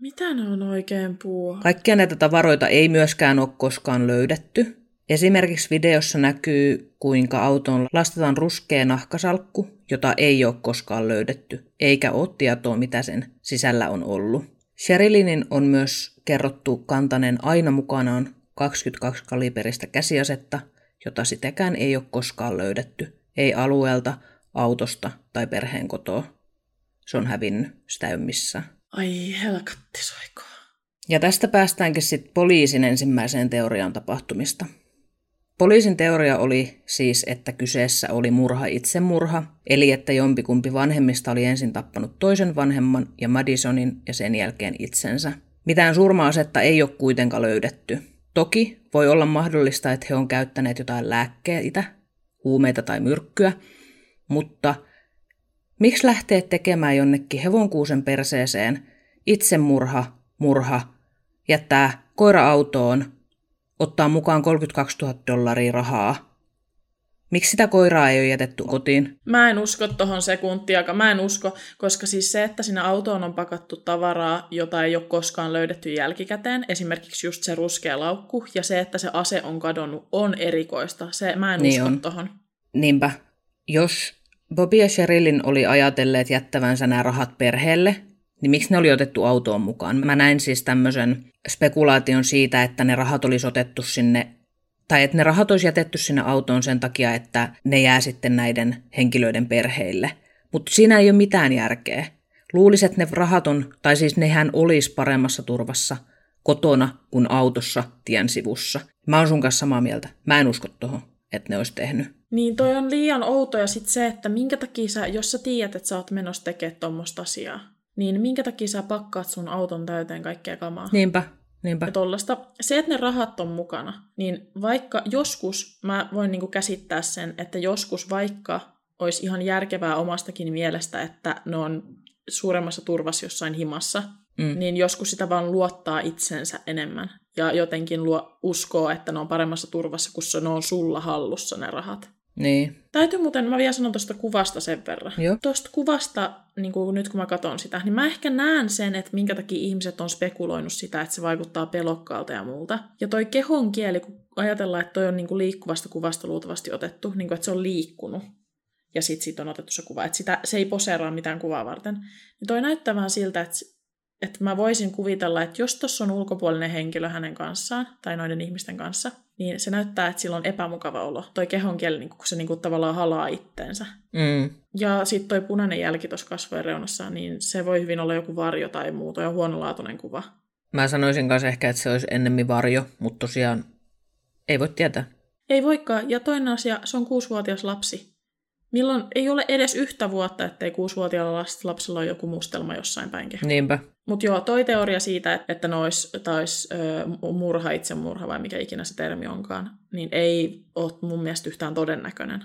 Mitä ne on oikein puhua? Kaikkia näitä tavaroita ei myöskään ole koskaan löydetty. Esimerkiksi videossa näkyy, kuinka autoon lastetaan ruskea nahkasalkku, jota ei ole koskaan löydetty, eikä ole tietoa, mitä sen sisällä on ollut. Sherilinin on myös kerrottu kantaneen aina mukanaan 22 kaliberistä käsiasetta, jota sitäkään ei ole koskaan löydetty, ei alueelta, autosta tai perheen kotoa. Se on hävinnyt, sitä ei missään. Ai helkatti soiko. Ja tästä päästäänkin sitten poliisin ensimmäiseen teoriaan tapahtumista. Poliisin teoria oli siis, että kyseessä oli murha itsemurha, eli että jompikumpi vanhemmista oli ensin tappanut toisen vanhemman ja Madisonin ja sen jälkeen itsensä. Mitään surma-asetta ei ole kuitenkaan löydetty. Toki voi olla mahdollista, että he on käyttäneet jotain lääkkeitä, huumeita tai myrkkyä, mutta miksi lähtee tekemään jonnekin hevonkuusen perseeseen, itsemurha, murha, jättää koira autoon, ottaa mukaan 32 000 dollaria rahaa. Miksi sitä koiraa ei ole jätetty kotiin? Mä en usko tuohon sekuntiakaan. Mä en usko, koska siis se, että sinä autoon on pakattu tavaraa, jota ei ole koskaan löydetty jälkikäteen, esimerkiksi just se ruskea laukku, ja se, että se ase on kadonnut, on erikoista. Se, mä en niin usko on. tohon. Niinpä. Jos Bobby ja Sherilyn oli ajatelleet jättävänsä nämä rahat perheelle, niin miksi ne oli otettu autoon mukaan? Mä näin siis tämmöisen spekulaation siitä, että ne rahat olisi otettu sinne, tai että ne rahat olisi jätetty sinne autoon sen takia, että ne jää sitten näiden henkilöiden perheille. Mutta siinä ei ole mitään järkeä. Luulisin, että ne rahat on, tai siis nehän olisi paremmassa turvassa kotona kuin autossa tien sivussa. Mä oon sun kanssa samaa mieltä. Mä en usko tuohon, että ne olisi tehnyt. Niin toi on liian outo ja sitten se, että minkä takia sä, jos sä tiedät, että sä oot menossa tekemään tuommoista asiaa, niin minkä takia sä pakkaat sun auton täyteen kaikkea kamaa? Niinpä, niinpä. Ja tollasta. Se, että ne rahat on mukana, niin vaikka joskus, mä voin niinku käsittää sen, että joskus vaikka olisi ihan järkevää omastakin mielestä, että ne on suuremmassa turvassa jossain himassa, mm. niin joskus sitä vaan luottaa itsensä enemmän. Ja jotenkin luo, uskoo, että ne on paremmassa turvassa, kun ne on sulla hallussa ne rahat. Niin. Täytyy muuten, mä vielä sanon tuosta kuvasta sen verran. Joo. Tuosta kuvasta, niin kuin nyt kun mä katson sitä, niin mä ehkä näen sen, että minkä takia ihmiset on spekuloinut sitä, että se vaikuttaa pelokkaalta ja muulta. Ja toi kehon kieli, kun ajatellaan, että toi on niin kuin liikkuvasta kuvasta luultavasti otettu, niin kuin, että se on liikkunut. Ja sitten siitä on otettu se kuva, että sitä, se ei poseeraa mitään kuvaa varten. Niin toi näyttää vähän siltä, että että mä voisin kuvitella, että jos tuossa on ulkopuolinen henkilö hänen kanssaan tai noiden ihmisten kanssa, niin se näyttää, että sillä on epämukava olo. Toi kehon kieli, niin kun se niin kuin tavallaan halaa itteensä. Mm. Ja sitten toi punainen jälki tuossa kasvojen reunassa, niin se voi hyvin olla joku varjo tai muu, toi on huonolaatuinen kuva. Mä sanoisin kanssa ehkä, että se olisi ennemmin varjo, mutta tosiaan ei voi tietää. Ei voikaan. Ja toinen asia, se on kuusivuotias lapsi. Milloin ei ole edes yhtä vuotta, ettei kuusivuotiaalla lapsella ole joku mustelma jossain päin kehoa. Niinpä. Mutta joo, toi teoria siitä, että taisi ö, murha itsemurha vai mikä ikinä se termi onkaan, niin ei ole mun mielestä yhtään todennäköinen.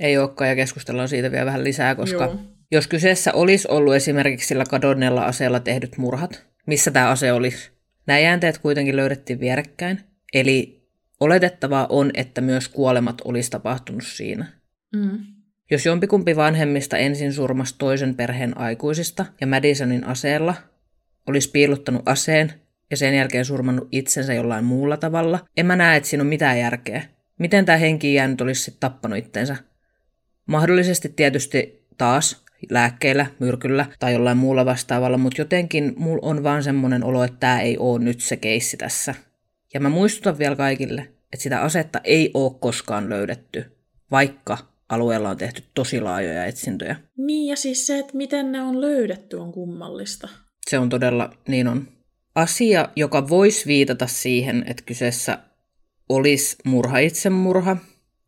Ei olekaan, ja keskustellaan siitä vielä vähän lisää, koska Joo. jos kyseessä olisi ollut esimerkiksi sillä kadonneella aseella tehdyt murhat, missä tämä ase olisi? Nämä jäänteet kuitenkin löydettiin vierekkäin, eli oletettavaa on, että myös kuolemat olisi tapahtunut siinä. Mm. Jos jompikumpi vanhemmista ensin surmasi toisen perheen aikuisista ja Madisonin aseella, olisi piilottanut aseen ja sen jälkeen surmannut itsensä jollain muulla tavalla, en mä näe, että siinä on mitään järkeä. Miten tämä henki jäänyt olisi sitten tappanut itsensä? Mahdollisesti tietysti taas lääkkeillä, myrkyllä tai jollain muulla vastaavalla, mutta jotenkin mulla on vaan semmoinen olo, että tämä ei ole nyt se keissi tässä. Ja mä muistutan vielä kaikille, että sitä asetta ei ole koskaan löydetty, vaikka alueella on tehty tosi laajoja etsintöjä. Niin, ja siis se, että miten ne on löydetty, on kummallista. Se on todella, niin on. Asia, joka voisi viitata siihen, että kyseessä olisi murha itsemurha,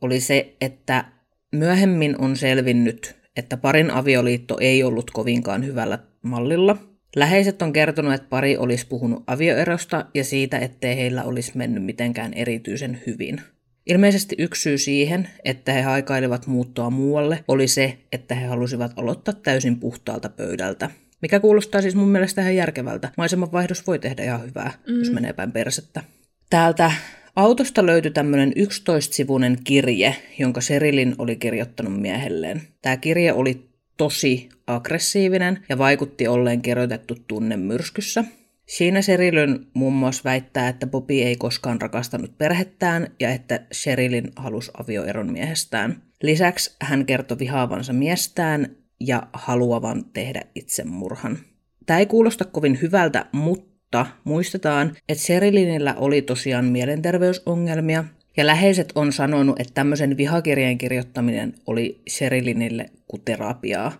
oli se, että myöhemmin on selvinnyt, että parin avioliitto ei ollut kovinkaan hyvällä mallilla. Läheiset on kertonut, että pari olisi puhunut avioerosta ja siitä, ettei heillä olisi mennyt mitenkään erityisen hyvin. Ilmeisesti yksi syy siihen, että he haikailivat muuttoa muualle, oli se, että he halusivat aloittaa täysin puhtaalta pöydältä. Mikä kuulostaa siis mun mielestä ihan järkevältä. Maisemanvaihdos voi tehdä ihan hyvää, mm. jos menee päin persettä. Täältä autosta löytyi tämmöinen 11-sivuinen kirje, jonka Serilin oli kirjoittanut miehelleen. Tämä kirje oli tosi aggressiivinen ja vaikutti olleen kirjoitettu tunnemyrskyssä. Siinä Sherilyn muun muassa väittää, että Bobby ei koskaan rakastanut perhettään ja että Sherilyn halusi avioeron miehestään. Lisäksi hän kertoi vihaavansa miestään ja haluavan tehdä itsemurhan. Tämä ei kuulosta kovin hyvältä, mutta muistetaan, että Sherilynillä oli tosiaan mielenterveysongelmia ja läheiset on sanonut, että tämmöisen vihakirjeen kirjoittaminen oli Sherilynille kuin terapiaa.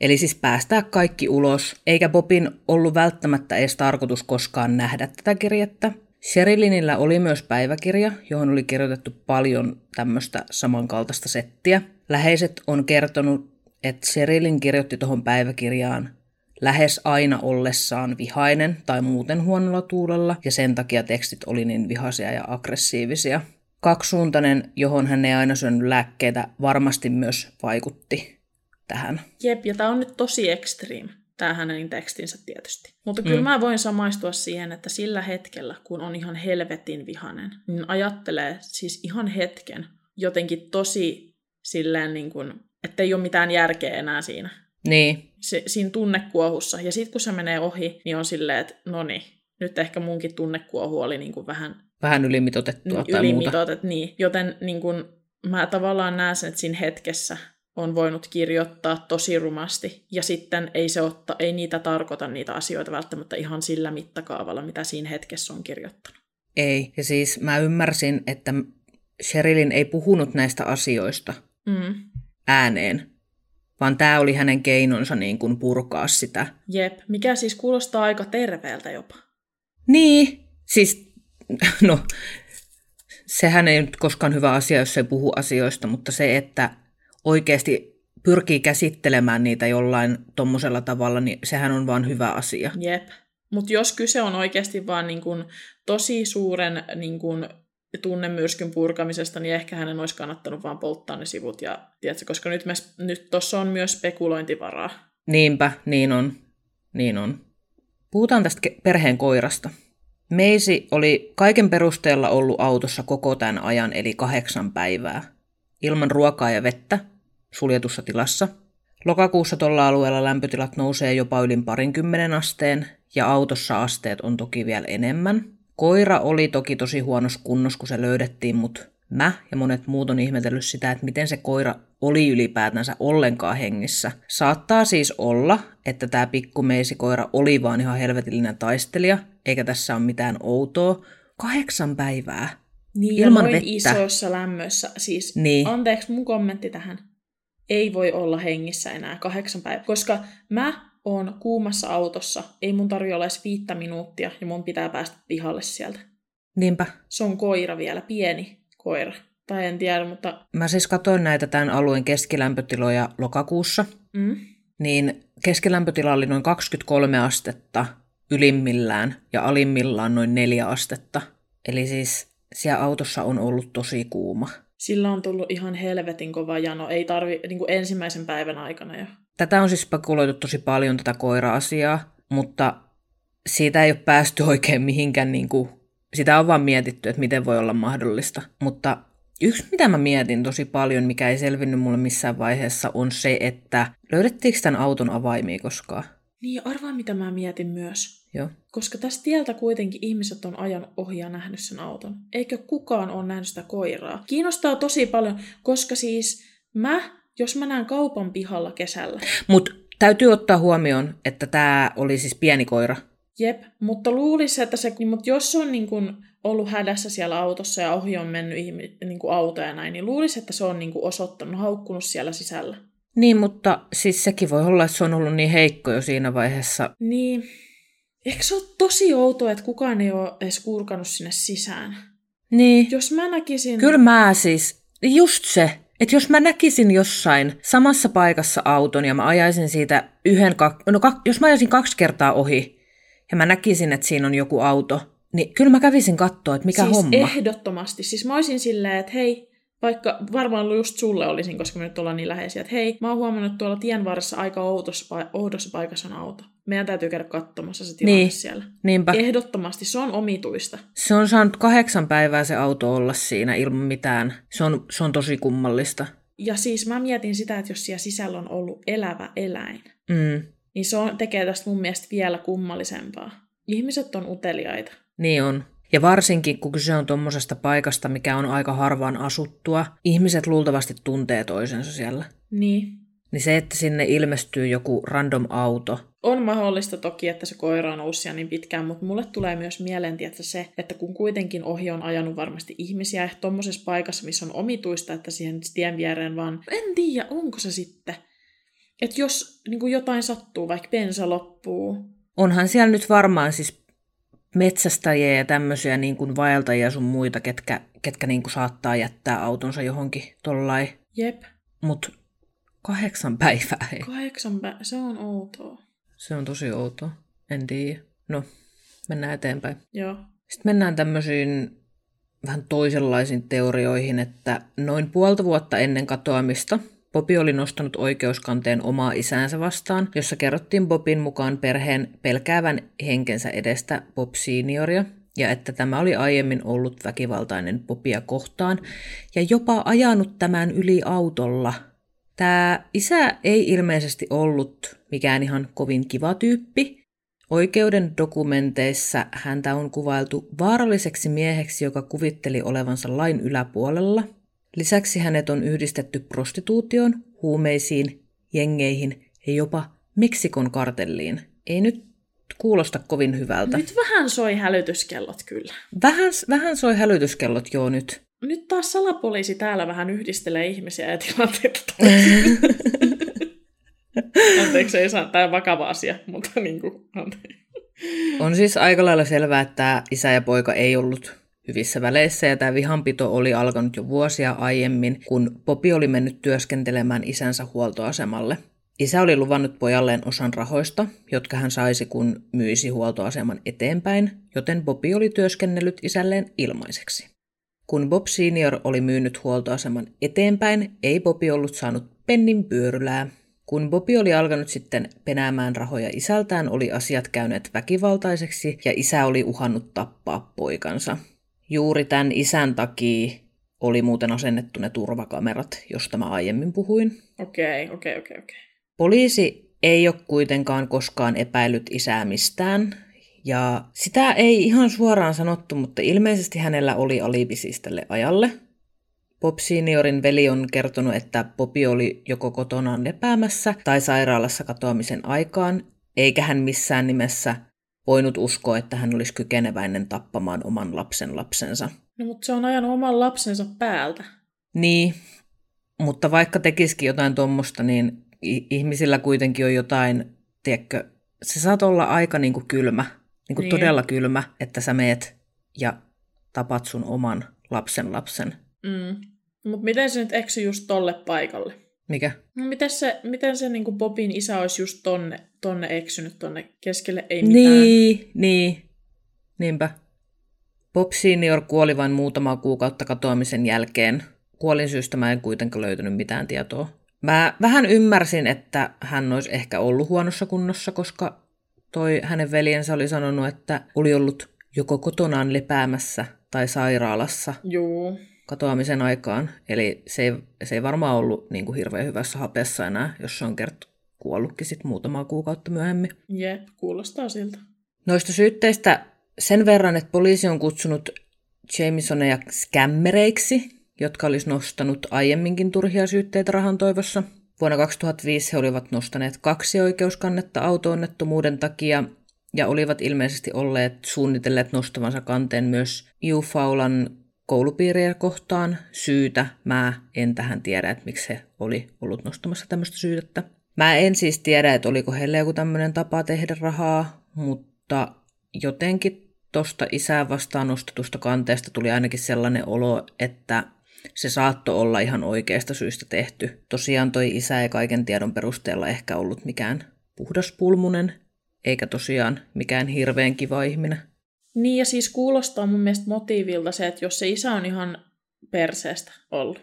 Eli siis päästää kaikki ulos, eikä Bobin ollut välttämättä edes tarkoitus koskaan nähdä tätä kirjettä. Sherilinillä oli myös päiväkirja, johon oli kirjoitettu paljon tämmöistä samankaltaista settiä. Läheiset on kertonut, että Sherilin kirjoitti tuohon päiväkirjaan lähes aina ollessaan vihainen tai muuten huonolla tuulella, ja sen takia tekstit oli niin vihaisia ja aggressiivisia. Kaksisuuntainen, johon hän ei aina syönyt lääkkeitä, varmasti myös vaikutti tähän. Jep, ja tämä on nyt tosi extreme, tämä hänen tekstinsä tietysti. Mutta kyllä mm. mä voin samaistua siihen, että sillä hetkellä, kun on ihan helvetin vihanen, niin ajattelee siis ihan hetken jotenkin tosi silleen niin kuin, että ei ole mitään järkeä enää siinä. Niin. Se, siinä tunnekuohussa. Ja sitten kun se menee ohi, niin on silleen, että no niin, nyt ehkä munkin tunnekuohu oli niin kuin vähän Vähän ylimitoitettua tai ylimitoitet, niin. Joten niin kuin, mä tavallaan näen sen, että siinä hetkessä on voinut kirjoittaa tosi rumasti, ja sitten ei, se otta, ei niitä tarkoita niitä asioita välttämättä ihan sillä mittakaavalla, mitä siinä hetkessä on kirjoittanut. Ei, ja siis mä ymmärsin, että Sherilin ei puhunut näistä asioista Mm. Ääneen, vaan tämä oli hänen keinonsa niin kuin purkaa sitä. Jep, mikä siis kuulostaa aika terveeltä jopa. Niin, siis no, sehän ei nyt koskaan hyvä asia, jos ei puhu asioista, mutta se, että oikeasti pyrkii käsittelemään niitä jollain tommosella tavalla, niin sehän on vaan hyvä asia. Jep. Mutta jos kyse on oikeasti vaan niin kun tosi suuren niin kun tunnemyrskyn purkamisesta, niin ehkä hänen olisi kannattanut vaan polttaa ne sivut. Ja, tiedätkö, koska nyt, me, nyt tuossa on myös spekulointivaraa. Niinpä, niin on. Niin on. Puhutaan tästä perheen koirasta. Meisi oli kaiken perusteella ollut autossa koko tämän ajan, eli kahdeksan päivää. Ilman ruokaa ja vettä, suljetussa tilassa. Lokakuussa tuolla alueella lämpötilat nousee jopa yli parinkymmenen asteen, ja autossa asteet on toki vielä enemmän. Koira oli toki tosi huonossa kunnossa, kun se löydettiin, mutta Mä ja monet muut on ihmetellyt sitä, että miten se koira oli ylipäätänsä ollenkaan hengissä. Saattaa siis olla, että tämä pikkumeisikoira oli vaan ihan helvetillinen taistelija, eikä tässä ole mitään outoa. Kahdeksan päivää. Niin, Ilman noin vettä. isoissa lämmössä. Siis, Niin. anteeksi mun kommentti tähän. Ei voi olla hengissä enää kahdeksan päivää, koska mä oon kuumassa autossa. Ei mun tarvi olla edes viittä minuuttia ja mun pitää päästä pihalle sieltä. Niinpä. Se on koira vielä, pieni koira. Tai en tiedä, mutta... Mä siis katsoin näitä tämän alueen keskilämpötiloja lokakuussa, Mm. niin keskilämpötila oli noin 23 astetta ylimmillään ja alimmillaan noin 4 astetta. Eli siis siellä autossa on ollut tosi kuuma. Sillä on tullut ihan helvetin kova jano. Ei tarvi niin kuin ensimmäisen päivän aikana jo. Tätä on siis spekuloitu tosi paljon, tätä koira-asiaa, mutta siitä ei ole päästy oikein mihinkään, niin kuin, sitä on vaan mietitty, että miten voi olla mahdollista. Mutta yksi, mitä mä mietin tosi paljon, mikä ei selvinnyt mulle missään vaiheessa, on se, että löydettiinkö tämän auton avaimia koskaan? Niin, arvaa mitä mä mietin myös. Joo. Koska tästä tieltä kuitenkin ihmiset on ajanut ohi ja nähnyt sen auton. Eikö kukaan ole nähnyt sitä koiraa? Kiinnostaa tosi paljon, koska siis mä, jos mä näen kaupan pihalla kesällä, Mutta täytyy ottaa huomioon, että tämä oli siis pieni koira. jep, mutta luulisi, että se, mutta jos se on niin kuin ollut hädässä siellä autossa ja ohi on mennyt ihmi, niin auto ja näin, niin luulisi, että se on niin osoittanut, haukkunut siellä sisällä. Niin, mutta siis sekin voi olla, että se on ollut niin heikko jo siinä vaiheessa. Niin, eikö se ole tosi outoa, että kukaan ei ole edes kurkannut sinne sisään? Niin. Jos mä näkisin... Kyllä mä siis, just se, että jos mä näkisin jossain samassa paikassa auton ja mä ajaisin siitä yhden, no kak, jos mä ajaisin kaksi kertaa ohi ja mä näkisin, että siinä on joku auto, niin kyllä mä kävisin katsoa, että mikä siis homma. ehdottomasti. Siis mä olisin silleen, että hei, vaikka varmaan just sulle olisin, koska me nyt ollaan niin läheisiä, että hei, mä oon huomannut, että tuolla tien varressa aika outossa, pa- oudossa paikassa on auto. Meidän täytyy käydä katsomassa se tilanne Niin. siellä. Niinpä. Ehdottomasti, se on omituista. Se on saanut kahdeksan päivää se auto olla siinä ilman mitään. Se on, se on tosi kummallista. Ja siis mä mietin sitä, että jos siellä sisällä on ollut elävä eläin, Mm, niin se on, tekee tästä mun mielestä vielä kummallisempaa. Ihmiset on uteliaita. niin on. Ja varsinkin, kun kyse on tuommoisesta paikasta, mikä on aika harvaan asuttua, ihmiset luultavasti tuntee toisensa siellä. Niin. Niin se, että sinne ilmestyy joku random auto, On mahdollista toki, että se koira on ollut siellä niin pitkään, mutta mulle tulee myös mieleen tietysti se, että kun kuitenkin ohi on ajanut varmasti ihmisiä, ehkä tuommoisessa paikassa, missä on omituista, että siihen tien viereen vaan, en tiedä, onko se sitten. Että jos niin jotain sattuu, vaikka bensa loppuu, onhan siellä nyt varmaan siis metsästäjiä ja tämmöisiä niin kuin vaeltajia sun muita, ketkä, ketkä niin kuin saattaa jättää autonsa johonkin tollai. jep, Mut kahdeksan päivää, hei. kahdeksan pä- se on outoa. Se on tosi outoa. En tiedä. No, mennään eteenpäin. Joo. Sitten mennään tämmöisiin vähän toisenlaisiin teorioihin, että noin puolta vuotta ennen katoamista Bobi oli nostanut oikeuskanteen omaa isäänsä vastaan, jossa kerrottiin Bobin mukaan perheen pelkäävän henkensä edestä Bob senioria, ja että tämä oli aiemmin ollut väkivaltainen Bobia kohtaan, ja jopa ajanut tämän yli autolla. Tämä isä ei ilmeisesti ollut mikään ihan kovin kiva tyyppi, Oikeuden dokumenteissa häntä on kuvailtu vaaralliseksi mieheksi, joka kuvitteli olevansa lain yläpuolella. Lisäksi hänet on yhdistetty prostituutioon, huumeisiin, jengeihin ja jopa Meksikon kartelliin. Ei nyt kuulosta kovin hyvältä. Nyt vähän soi hälytyskellot kyllä. Vähän, vähän soi hälytyskellot joo nyt. Nyt taas salapoliisi täällä vähän yhdistelee ihmisiä ja tilanteita. Anteeksi, ei saa, tämä vakava asia, mutta niin kuin, anteeksi. On siis aika lailla selvää, että tämä isä ja poika ei ollut hyvissä väleissä ja tämä vihanpito oli alkanut jo vuosia aiemmin, kun Popi oli mennyt työskentelemään isänsä huoltoasemalle. Isä oli luvannut pojalleen osan rahoista, jotka hän saisi kun myisi huoltoaseman eteenpäin, joten Bobi oli työskennellyt isälleen ilmaiseksi. Kun Bob Senior oli myynyt huoltoaseman eteenpäin, ei Bobi ollut saanut pennin pyörylää. Kun Bobi oli alkanut sitten penäämään rahoja isältään, oli asiat käyneet väkivaltaiseksi ja isä oli uhannut tappaa poikansa. Juuri tämän isän takia oli muuten asennettu ne turvakamerat, josta mä aiemmin puhuin. Okei, okei, okei, okei. Poliisi ei ole kuitenkaan koskaan epäillyt isää mistään, ja sitä ei ihan suoraan sanottu, mutta ilmeisesti hänellä oli alibi siis tälle ajalle. Bob Seniorin veli on kertonut, että Bobby oli joko kotonaan lepäämässä tai sairaalassa katoamisen aikaan, eikä hän missään nimessä voinut uskoa, että hän olisi kykeneväinen tappamaan oman lapsen lapsensa. No, mutta se on ajanut oman lapsensa päältä. Niin, mutta vaikka tekisikin jotain tuommoista, niin ihmisillä kuitenkin on jotain, tiedätkö, se saat olla aika niin kuin kylmä, niin kuin niin. todella kylmä, että sä meet ja tapat sun oman lapsen lapsen. Mm. Mutta miten se nyt eksy just tolle paikalle? Mikä? No miten se, miten se niin Bobin isä olisi just tonne, tonne eksynyt tonne keskelle? Ei mitään. Niin, niin. Niinpä. Bob Senior kuoli vain muutama kuukautta katoamisen jälkeen. Kuolin syystä mä en kuitenkaan löytänyt mitään tietoa. Mä vähän ymmärsin, että hän olisi ehkä ollut huonossa kunnossa, koska toi hänen veljensä oli sanonut, että oli ollut joko kotonaan lepäämässä tai sairaalassa. Joo katoamisen aikaan. Eli se ei, se ei varmaan ollut niin kuin hirveän hyvässä hapessa enää, jos se on kerta kuollutkin sit muutamaa kuukautta myöhemmin. Jep, kuulostaa siltä. Noista syytteistä sen verran, että poliisi on kutsunut Jamesoneja skämmereiksi, jotka olisi nostanut aiemminkin turhia syytteitä rahan toivossa. Vuonna 2005 he olivat nostaneet kaksi oikeuskannetta autoonnettomuuden takia ja olivat ilmeisesti olleet suunnitelleet nostavansa kanteen myös Iufaulan koulupiiriä kohtaan syytä. Mä en tähän tiedä, että miksi he oli ollut nostamassa tämmöistä syytettä. Mä en siis tiedä, että oliko heille joku tämmöinen tapa tehdä rahaa, mutta jotenkin tuosta isää vastaan nostetusta kanteesta tuli ainakin sellainen olo, että se saattoi olla ihan oikeasta syystä tehty. Tosiaan toi isä ei kaiken tiedon perusteella ehkä ollut mikään puhdaspulmunen, eikä tosiaan mikään hirveän kiva ihminen. Niin ja siis kuulostaa mun mielestä motiivilta se, että jos se isä on ihan perseestä ollut,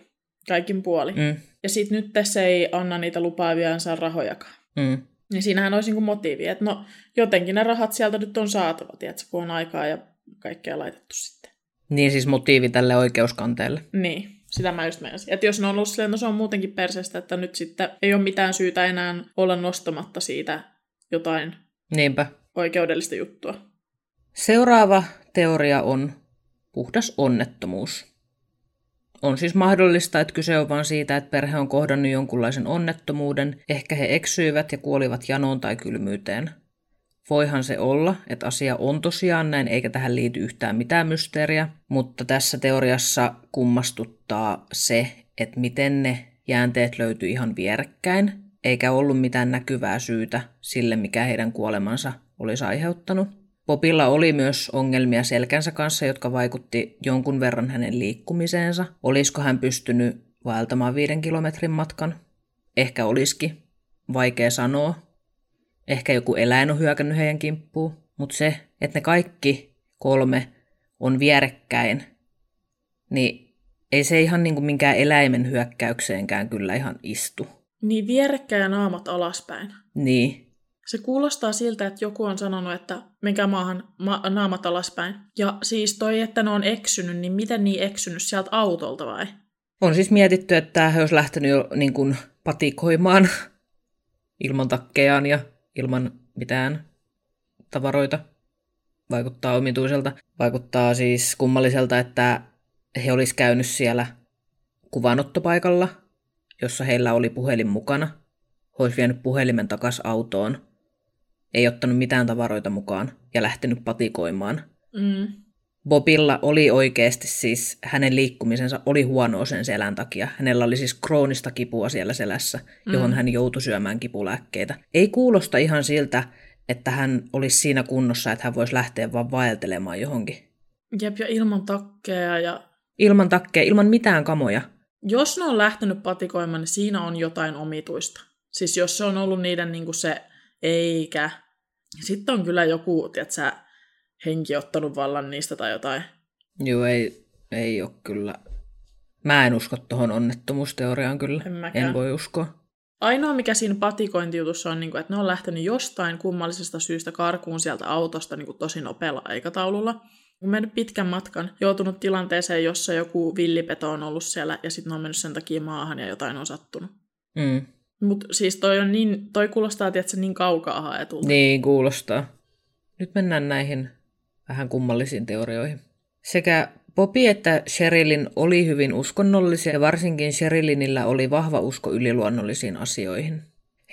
kaikin puoli, mm. ja sitten nyt se ei anna niitä lupaavia ja saa rahojakaan. Mm. Niin siinähän olisi niinku motiivi, että no jotenkin ne rahat sieltä nyt on saatava, tiedätkö, kun on aikaa ja kaikkea laitettu sitten. Niin siis motiivi tälle oikeuskanteelle. Niin, sitä mä just meinasin. Että jos ne on ollut silleen, no se on muutenkin perseestä, että nyt sitten ei ole mitään syytä enää olla nostamatta siitä jotain Niinpä. oikeudellista juttua. Seuraava teoria on puhdas onnettomuus. On siis mahdollista, että kyse on vain siitä, että perhe on kohdannut jonkunlaisen onnettomuuden, ehkä he eksyivät ja kuolivat janoon tai kylmyyteen. Voihan se olla, että asia on tosiaan näin, eikä tähän liity yhtään mitään mysteeriä, mutta tässä teoriassa kummastuttaa se, että miten ne jäänteet löytyi ihan vierekkäin, eikä ollut mitään näkyvää syytä sille, mikä heidän kuolemansa olisi aiheuttanut. Popilla oli myös ongelmia selkänsä kanssa, jotka vaikutti jonkun verran hänen liikkumiseensa. Olisiko hän pystynyt vaeltamaan viiden kilometrin matkan? Ehkä olisikin. Vaikea sanoa. Ehkä joku eläin on hyökännyt heidän kimppuun. Mutta se, että ne kaikki kolme on vierekkäin, niin ei se ihan niin kuin minkään eläimen hyökkäykseenkään kyllä ihan istu. Niin vierekkäin ja naamat alaspäin. Niin. Se kuulostaa siltä, että joku on sanonut, että mikä maahan ma- naamat alaspäin. Ja siis toi, että ne on eksynyt, niin miten niin eksynyt sieltä autolta vai? On siis mietitty, että he olisi lähtenyt jo niin kuin patikoimaan ilman takkejaan ja ilman mitään tavaroita. Vaikuttaa omituiselta. Vaikuttaa siis kummalliselta, että he olisi käynyt siellä kuvanottopaikalla, jossa heillä oli puhelin mukana. He olisi vienyt puhelimen takas autoon ei ottanut mitään tavaroita mukaan ja lähtenyt patikoimaan. Mm. Bobilla oli oikeasti siis, hänen liikkumisensa oli huonoa sen selän takia. Hänellä oli siis kroonista kipua siellä selässä, mm. johon hän joutui syömään kipulääkkeitä. Ei kuulosta ihan siltä, että hän olisi siinä kunnossa, että hän voisi lähteä vaan vaeltelemaan johonkin. Jep, ja ilman takkeja ja... Ilman takkeja, ilman mitään kamoja. Jos ne on lähtenyt patikoimaan, niin siinä on jotain omituista. Siis jos se on ollut niiden niin kuin se eikä. Sitten on kyllä joku, tiedätkö, henki ottanut vallan niistä tai jotain. Joo, ei, ei ole kyllä. Mä en usko tuohon onnettomuusteoriaan kyllä. En, en voi uskoa. Ainoa, mikä siinä patikointijutussa on, niin että ne on lähtenyt jostain kummallisesta syystä karkuun sieltä autosta niin kuin tosi nopealla aikataululla. On mennyt pitkän matkan, joutunut tilanteeseen, jossa joku villipeto on ollut siellä ja sitten ne on mennyt sen takia maahan ja jotain on sattunut. Mm. Mutta siis toi, on niin, toi kuulostaa tietysti niin kaukaa haetulta. Niin, kuulostaa. Nyt mennään näihin vähän kummallisiin teorioihin. Sekä Popi että Sherilyn oli hyvin uskonnollisia ja varsinkin Sherilynillä oli vahva usko yliluonnollisiin asioihin.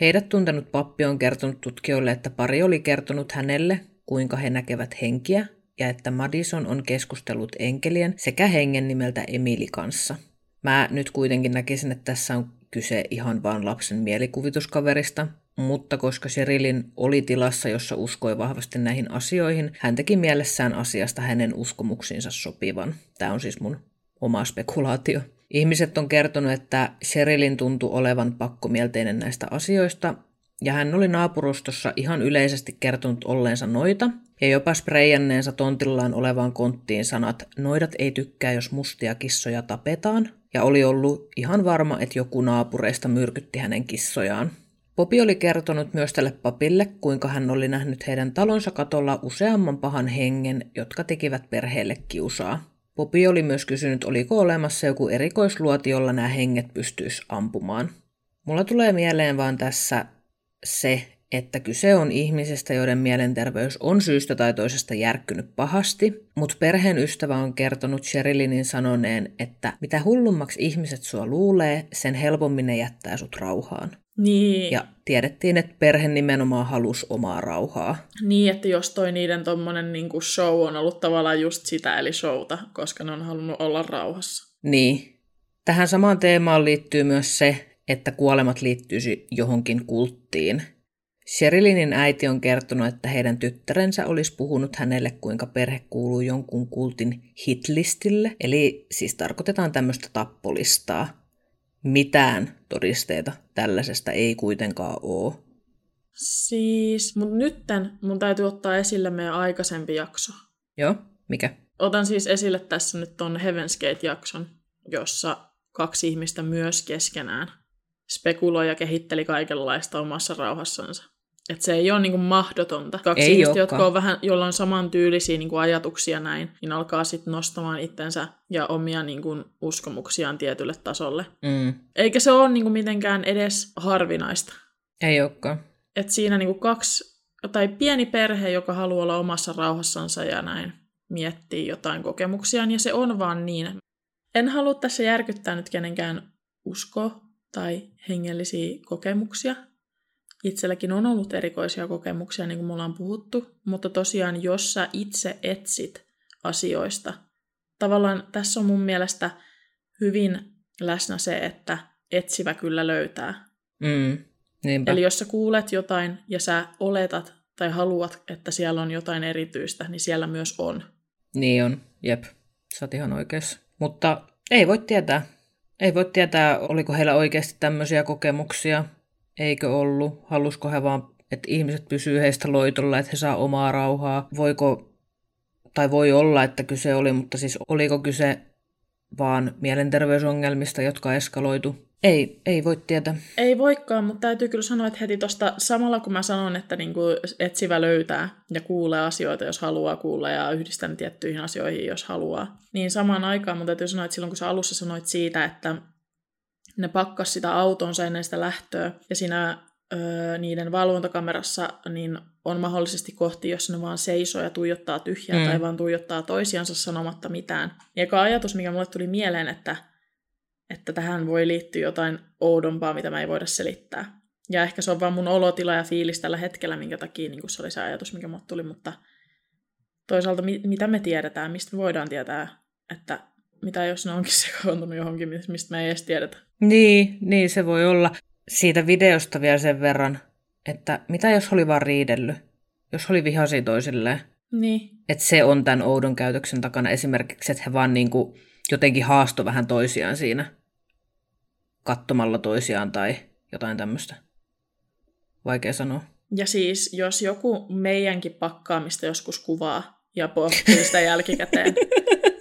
Heidät tuntenut pappi on kertonut tutkijoille, että pari oli kertonut hänelle, kuinka he näkevät henkiä, ja että Madison on keskustellut enkelien sekä hengen nimeltä Emili kanssa. Mä nyt kuitenkin näkisin, että tässä on kyse ihan vain lapsen mielikuvituskaverista, mutta koska Sherilyn oli tilassa, jossa uskoi vahvasti näihin asioihin, hän teki mielessään asiasta hänen uskomuksiinsa sopivan. Tämä on siis mun oma spekulaatio. Ihmiset on kertonut, että Sherilyn tuntui olevan pakkomielteinen näistä asioista, ja hän oli naapurustossa ihan yleisesti kertonut olleensa noita, ja jopa spreijanneensa tontillaan olevaan konttiin sanat noidat ei tykkää, jos mustia kissoja tapetaan, ja oli ollut ihan varma, että joku naapureista myrkytti hänen kissojaan. Popi oli kertonut myös tälle papille, kuinka hän oli nähnyt heidän talonsa katolla useamman pahan hengen, jotka tekivät perheelle kiusaa. Popi oli myös kysynyt, oliko olemassa joku erikoisluoti, jolla nämä henget pystyisi ampumaan. Mulla tulee mieleen vaan tässä se, että kyse on ihmisestä, joiden mielenterveys on syystä tai toisesta järkkynyt pahasti, mutta perheen ystävä on kertonut Sherilinin sanoneen, että mitä hullummaksi ihmiset sua luulee, sen helpommin ne jättää sut rauhaan. Niin. Ja tiedettiin, että perhe nimenomaan halusi omaa rauhaa. Niin, että jos toi niiden tommonen niinku show on ollut tavallaan just sitä, eli showta, koska ne on halunnut olla rauhassa. Niin. Tähän samaan teemaan liittyy myös se, että kuolemat liittyisi johonkin kulttiin. Sherilinin äiti on kertonut, että heidän tyttärensä olisi puhunut hänelle, kuinka perhe kuuluu jonkun kultin hitlistille, eli siis tarkoitetaan tämmöistä tappolistaa. Mitään todisteita tällaisesta ei kuitenkaan ole. Siis, mutta nytten mun täytyy ottaa esille meidän aikaisempi jakso. Joo, mikä? Otan siis esille tässä nyt ton Heaven's Gate-jakson, jossa kaksi ihmistä myös keskenään spekuloi ja kehitteli kaikenlaista omassa rauhassansa. Et se ei ole niinku mahdotonta. Kaksi Ei ihmistä, olekaan. jotka on vähän, jolla on samantyylisiä niinku ajatuksia näin, niin alkaa sitten nostamaan itsensä ja omia niinku uskomuksiaan tietylle tasolle. Mm, Eikä se ole niinku mitenkään edes harvinaista. ei olekaan. Et siinä niinku kaksi, tai pieni perhe, joka haluaa olla omassa rauhassansa ja näin miettii jotain kokemuksiaan, ja se on vaan niin. En halua tässä järkyttää nyt kenenkään usko tai hengellisiä kokemuksia. Itselläkin on ollut erikoisia kokemuksia, niin kuin me ollaan puhuttu, mutta tosiaan, jos sä itse etsit asioista, tavallaan tässä on mun mielestä hyvin läsnä se, että etsivä kyllä löytää. Mm, niinpä. Eli jos sä kuulet jotain ja sä oletat tai haluat, että siellä on jotain erityistä, niin siellä myös on. Niin on, jep. Sä oot ihan oikeassa. Mutta ei voi tietää. Ei voi tietää, oliko heillä oikeasti tämmöisiä kokemuksia. Eikö ollut? Halusko he vaan, että ihmiset pysyy heistä loitolla, että he saa omaa rauhaa? Voiko, tai voi olla, että kyse oli, mutta siis oliko kyse vaan mielenterveysongelmista, jotka eskaloitu? Ei, ei voi tietää. Ei voikaan, mutta täytyy kyllä sanoa, että heti tuosta samalla kun mä sanon, että niinku etsivä löytää ja kuulee asioita, jos haluaa kuulla ja yhdistää ne tiettyihin asioihin, jos haluaa, niin samaan aikaan mun täytyy sanoa, että silloin kun sä alussa sanoit siitä, että ne pakkas sitä autonsa ennen sitä lähtöä ja siinä öö, niiden valvontakamerassa niin on mahdollisesti kohti, jos ne vaan seisoo ja tuijottaa tyhjää Mm. tai vaan tuijottaa toisiansa sanomatta mitään. Ja eka ajatus, mikä mulle tuli mieleen, että että tähän voi liittyä jotain oudompaa, mitä me ei voida selittää. Ja ehkä se on vaan mun olotila ja fiilis tällä hetkellä, minkä takia niin se oli se ajatus, mikä mulle tuli, mutta toisaalta mi- mitä me tiedetään, mistä me voidaan tietää, että mitä jos ne onkin sekaantunut johonkin, mis- mistä me ei edes tiedetä. Niin, niin se voi olla. Siitä videosta vielä sen verran, että mitä jos oli vaan riidellyt? Jos oli vihaisia toisilleen? Niin. Että se on tämän oudon käytöksen takana esimerkiksi, että he vaan niinku jotenkin haasto vähän toisiaan siinä kattomalla toisiaan tai jotain tämmöistä. Vaikea sanoa. Ja siis, jos joku meidänkin pakkaamista joskus kuvaa ja pohtii sitä jälkikäteen,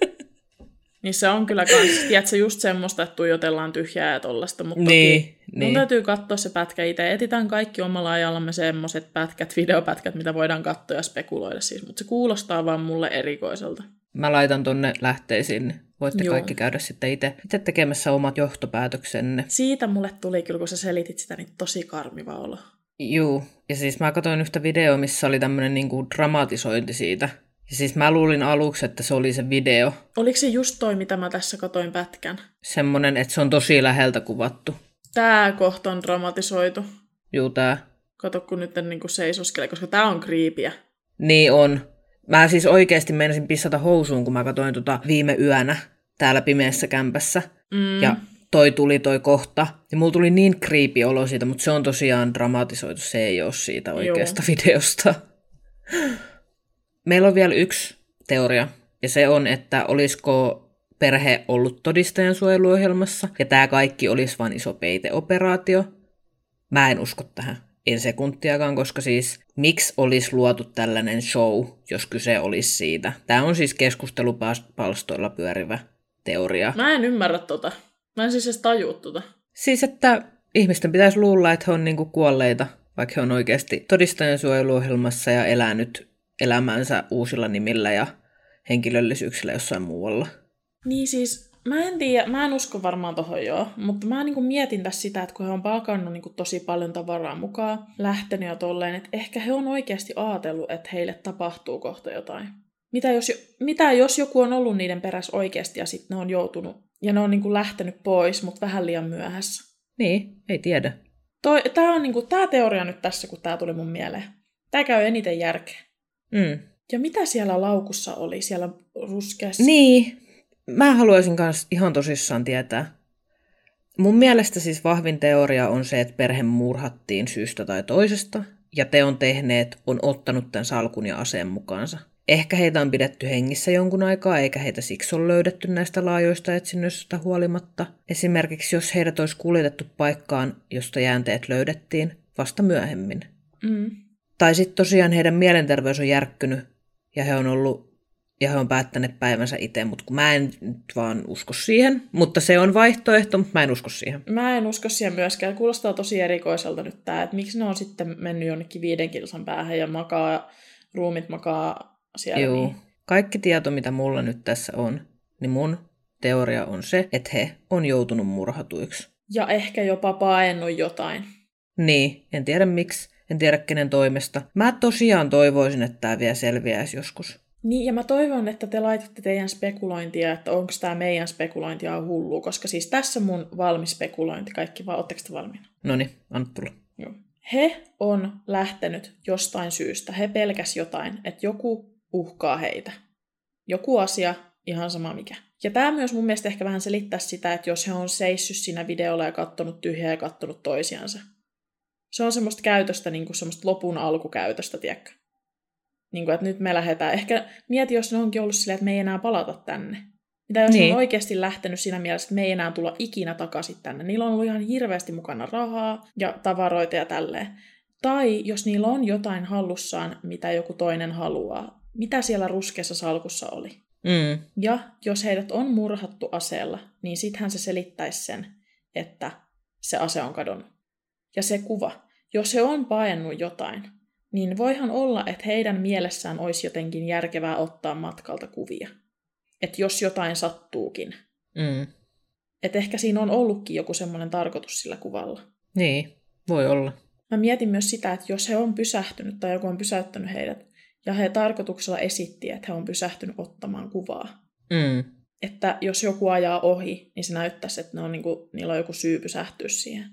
niin se on kyllä kans, tiedätkö, just semmoista, että tuijotellaan tyhjää ja tollasta, mutta toki Niin, Mun niin. täytyy katsoa se pätkä itse. Etitään kaikki omalla ajallamme semmoiset pätkät, videopätkät, mitä voidaan katsoa ja spekuloida siis. Mutta se kuulostaa vaan mulle erikoiselta. Mä laitan tonne lähteisiin, niin voitte Joo. kaikki käydä sitten itse itse tekemässä omat johtopäätöksenne. Siitä mulle tuli kyllä, kun sä selitit sitä, niin tosi karmiva olo. Juu, ja siis mä katsoin yhtä videoa, missä oli tämmöinen niinku dramatisointi siitä, Ja siis mä luulin aluksi, että se oli se video. Oliko se just toi, mitä mä tässä katoin pätkän? Semmonen, että se on tosi läheltä kuvattu. Tää kohta on dramatisoitu. Juu, tää. Kato, kun nyt en niinku seisoskelee, koska tää on kriipiä. Niin on. Mä siis oikeasti menisin pissata housuun, kun mä katsoin tota viime yönä täällä pimeässä kämpässä. Mm. Ja toi tuli toi kohta. Ja mulla tuli niin creepy olo siitä, mutta se on tosiaan dramatisoitu. Se ei ole siitä oikeasta Joo. videosta. Meillä on vielä yksi teoria. Ja se on, että olisiko perhe ollut todistajan suojeluohjelmassa. Ja tämä kaikki olisi vain iso peiteoperaatio. Mä en usko tähän. En sekuntiakaan, koska siis miksi olisi luotu tällainen show, jos kyse olisi siitä. Tämä on siis keskustelupalstoilla pyörivä teoria. Mä en ymmärrä tota. Mä en siis edes tajua tota. Siis, että ihmisten pitäisi luulla, että he on niinku kuolleita, vaikka he on oikeasti todistajan suojeluohjelmassa ja elänyt elämänsä uusilla nimillä ja henkilöllisyyksillä jossain muualla. Niin siis, mä en tiedä, mä en usko varmaan tohon joo, mutta mä niinku mietin tässä sitä, että kun he on palkannut niinku tosi paljon tavaraa mukaan, lähtenyt ja tolleen, että ehkä he on oikeasti ajatellut, että heille tapahtuu kohta jotain. Mitä jos, mitä jos joku on ollut niiden perässä oikeasti ja sitten ne on joutunut ja ne on niinku lähtenyt pois, mutta vähän liian myöhässä? Niin, ei tiedä. Tämä on niinku, tää teoria nyt tässä, kun tämä tuli mun mieleen. Tämä käy eniten järkeä. Mm. Ja mitä siellä laukussa oli, siellä ruskeassa? Niin, mä haluaisin myös ihan tosissaan tietää. Mun mielestä siis vahvin teoria on se, että perhe murhattiin syystä tai toisesta, ja teon tehneet on ottanut tämän salkun ja aseen mukaansa. Ehkä heitä on pidetty hengissä jonkun aikaa, eikä heitä siksi ole löydetty näistä laajoista etsinnöistä huolimatta. Esimerkiksi jos heidät olisi kuljetettu paikkaan, josta jäänteet löydettiin, vasta myöhemmin. Mm. Tai sitten tosiaan heidän mielenterveys on järkkynyt, ja he on ollut ja he on päättäneet päivänsä itse, mutta kun mä en nyt vaan usko siihen. Mutta se on vaihtoehto, mutta mä en usko siihen. Mä en usko siihen myöskään. Kuulostaa tosi erikoiselta nyt tämä, että miksi ne on sitten mennyt jonnekin viiden kilsan päähän ja makaa, ruumit makaa siellä. Joo. Niin. Kaikki tieto, mitä mulla nyt tässä on, niin mun teoria on se, että he on joutunut murhatuiksi. Ja ehkä jopa paennut jotain. Niin, en tiedä miksi, en tiedä kenen toimesta. Mä tosiaan toivoisin, että tämä vielä selviäisi joskus. Niin, ja mä toivon, että te laitatte teidän spekulointia, että onko tämä meidän spekulointia hullu, koska siis tässä mun valmis spekulointi, kaikki vaan, ootteko te valmiina? No niin, anna tulla. Joo. He on lähtenyt jostain syystä, he pelkäs jotain, että joku uhkaa heitä. Joku asia, ihan sama mikä. Ja tämä myös mun mielestä ehkä vähän selittää sitä, että jos he on seissyt siinä videolla ja kattonut tyhjää ja kattonut toisiansa. Se on semmoista käytöstä, niin kuin semmoista lopun alkukäytöstä, tiedätkö? Niin kuin, että nyt me lähdetään. Ehkä mieti, jos ne onkin ollut silleen, että me ei enää palata tänne. Mitä jos niin. on oikeasti lähtenyt siinä mielessä, että me ei enää tulla ikinä takaisin tänne. Niillä on ollut ihan hirveästi mukana rahaa ja tavaroita ja tälleen. Tai jos niillä on jotain hallussaan, mitä joku toinen haluaa. Mitä siellä ruskeassa salkussa oli? Mm. Ja jos heidät on murhattu aseella, niin sittenhän se selittäisi sen, että se ase on kadonnut. Ja se kuva. Jos he on paennut jotain, niin voihan olla, että heidän mielessään olisi jotenkin järkevää ottaa matkalta kuvia. Että jos jotain sattuukin. Mm. Että ehkä siinä on ollutkin joku semmoinen tarkoitus sillä kuvalla. Niin, voi olla. Mä mietin myös sitä, että jos he on pysähtynyt tai joku on pysäyttänyt heidät, ja he tarkoituksella esitti, että he on pysähtynyt ottamaan kuvaa. Mm. Että jos joku ajaa ohi, niin se näyttäisi, että ne on niinku, niillä on joku syy pysähtyä siihen.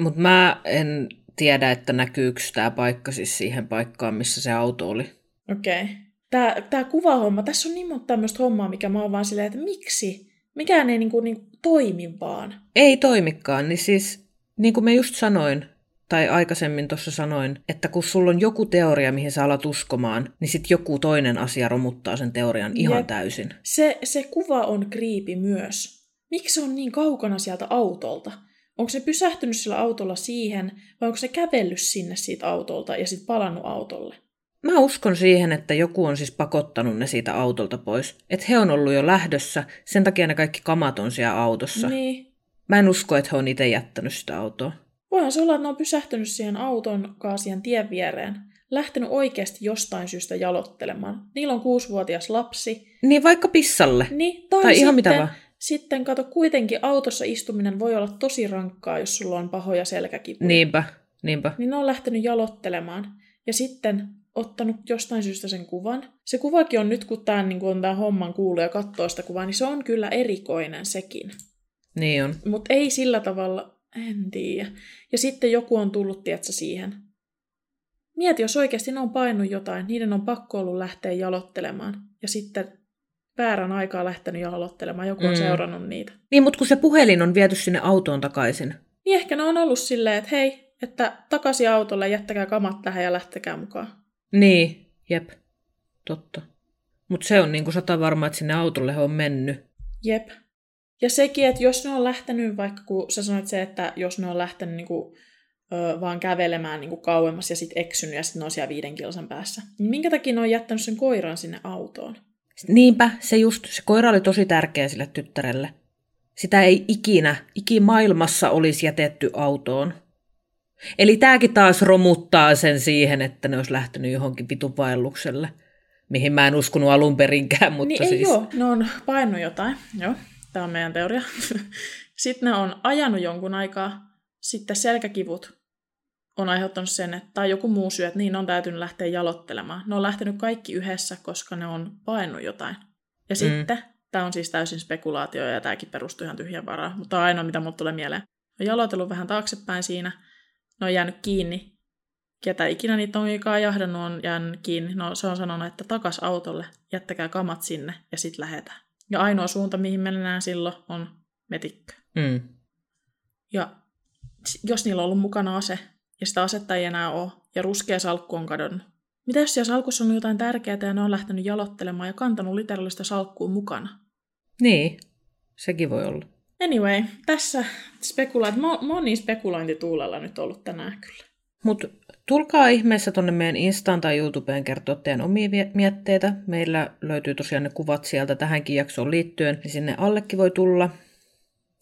Mutta mä en tiedä, että näkyykö tämä paikka siis siihen paikkaan, missä se auto oli. Okei. Okay. Tämä, tämä kuvahomma, tässä on niin monta tämmöistä hommaa, mikä mä oon vaan silleen, että miksi? Mikään ei niinku, niinku toimi vaan. Ei toimikaan, niin siis niin kuin mä just sanoin, tai aikaisemmin tuossa sanoin, että kun sulla on joku teoria, mihin sä alat uskomaan, niin sitten joku toinen asia romuttaa sen teorian ihan Jep. täysin. Se, se kuva on kriipi myös. Miksi se on niin kaukana sieltä autolta? Onko se pysähtynyt sillä autolla siihen, vai onko se kävellyt sinne siitä autolta ja sitten palannut autolle? Mä uskon siihen, että joku on siis pakottanut ne siitä autolta pois. Että he on ollut jo lähdössä, sen takia ne kaikki kamat on siellä autossa. Niin. Mä en usko, että he on itse jättänyt sitä autoa. Voihan se olla, että ne on pysähtynyt siihen auton kaasien tien viereen, lähtenyt oikeasti jostain syystä jalottelemaan. Niillä on kuusivuotias lapsi. Niin vaikka pissalle. Niin, tai, tai ihan sitten, mitä vaan. Sitten kato, kuitenkin autossa istuminen voi olla tosi rankkaa, jos sulla on pahoja selkäkipuja. Niinpä, niinpä. Niin ne on lähtenyt jalottelemaan. Ja sitten ottanut jostain syystä sen kuvan. Se kuvakin on nyt, kun tämä niin on tämän homman kuulu ja katsoo sitä kuvaa, niin se on kyllä erikoinen sekin. Niin on. Mutta ei sillä tavalla, en tiedä. Ja sitten joku on tullut, tietsä, siihen. Mieti, jos oikeasti ne on painut jotain, niiden on pakko ollut lähteä jalottelemaan. Ja sitten väärän aikaa lähtenyt jalottelemaan, joku on mm. seurannut niitä. Niin, mutta kun se puhelin on viety sinne autoon takaisin. Niin ehkä ne on ollut silleen, että hei, että takaisin autolle, jättäkää kamat tähän ja lähtekää mukaan. Niin, jep, totta. Mutta se on niinku sata varma, että sinne autolle he on mennyt. Jep. Ja sekin, että jos ne on lähtenyt, vaikka kun sä sanoit se, että jos ne on lähtenyt niinku, ö, vaan kävelemään niinku kauemmas ja sitten eksynyt ja sitten ne on siellä viiden kilsan päässä, niin minkä takia ne on jättänyt sen koiran sinne autoon? Niinpä, se just, se koira oli tosi tärkeä sille tyttärelle. Sitä ei ikinä, ikimaailmassa olisi jätetty autoon. Eli tämäkin taas romuttaa sen siihen, että ne olisi lähtenyt johonkin vitun vaellukselle, mihin mä en uskonut alun perinkään, mutta niin siis... Ei joo, ne on painut jotain, joo, tämä on meidän teoria. Sitten ne on ajanut jonkun aikaa, sitten selkäkivut on aiheuttanut sen, että, tai joku muu syy, että niin on täytynyt lähteä jalottelemaan. Ne on lähtenyt kaikki yhdessä, koska ne on painut jotain. Ja mm. sitten, tämä on siis täysin spekulaatio ja tämäkin perustuu ihan tyhjän varaan, mutta tämä on ainoa, mitä mulle tulee mieleen. On jalotellut vähän taaksepäin siinä, ne on jäänyt kiinni. Ketä ikinä niitä on ikaa jahdannut on jäänyt kiinni. No se on sanonut, että takas autolle, jättäkää kamat sinne ja sitten lähetään. Ja ainoa suunta, mihin mennään silloin, on metikkö. Mm. Ja jos niillä on ollut mukana ase, ja sitä asetta ei enää ole, ja ruskea salkku on kadonnut. Mitä jos siellä salkussa on jotain tärkeää ja ne on lähtenyt jalottelemaan ja kantanut literaalista salkkuun mukana? Niin, sekin voi olla. Anyway, tässä spekulaat, moni spekulointituulella nyt ollut tänään kyllä. Mutta tulkaa ihmeessä tonne meidän Instaan tai YouTubeen kertoa teidän omia mietteitä. Meillä löytyy tosiaan ne kuvat sieltä tähänkin jaksoon liittyen, niin sinne allekin voi tulla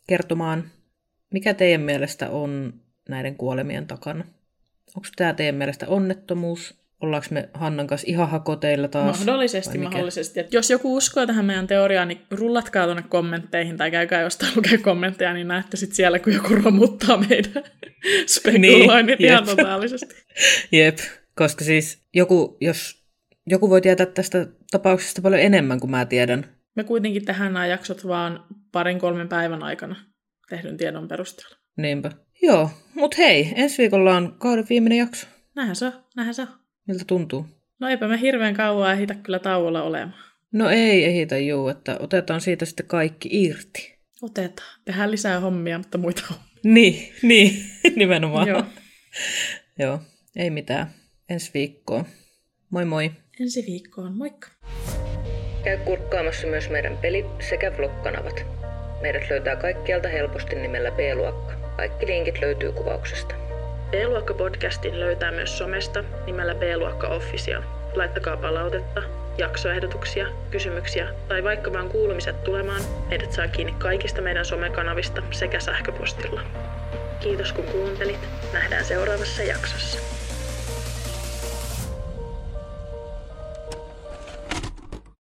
kertomaan, mikä teidän mielestä on näiden kuolemien takana. Onko tämä teidän mielestä onnettomuus? Ollaanko me Hannan kanssa ihan hakoteilla taas? Mahdollisesti, mahdollisesti. Et jos joku uskoo tähän meidän teoriaan, niin rullatkaa tuonne kommentteihin tai käykää jostain lukea kommentteja, niin näette sitten siellä, kun joku romuttaa meidän spekuloinnit niin, ihan totaalisesti. Jep, koska siis joku, jos joku voi tietää tästä tapauksesta paljon enemmän kuin mä tiedän. Me kuitenkin tähän nämä jaksot vaan parin kolmen päivän aikana tehdyn tiedon perusteella. Niinpä. Joo, mutta hei, ensi viikolla on kauden viimeinen jakso. Näinhän se on, näinhän se on. Miltä tuntuu? No eipä me hirveän kauan ehitä kyllä tauolla olemaan. No ei ehitä juu, että otetaan siitä sitten kaikki irti. Otetaan. Tehdään lisää hommia, mutta muita hommia. Niin, niin, nimenomaan. Joo. Joo, ei mitään. Ensi viikkoon. Moi moi. Ensi viikkoon, moikka. Käy kurkkaamassa myös meidän peli- sekä vlog-kanavat. Meidät löytää kaikkialta helposti nimellä B-luokka. Kaikki linkit löytyy kuvauksesta. B-luokka-podcastin löytää myös somesta nimellä B-luokka Official. Laittakaa palautetta, jaksoehdotuksia, kysymyksiä tai vaikka vaan kuulumiset tulemaan, meidät saa kiinni kaikista meidän somekanavista sekä sähköpostilla. Kiitos kun kuuntelit. Nähdään seuraavassa jaksossa.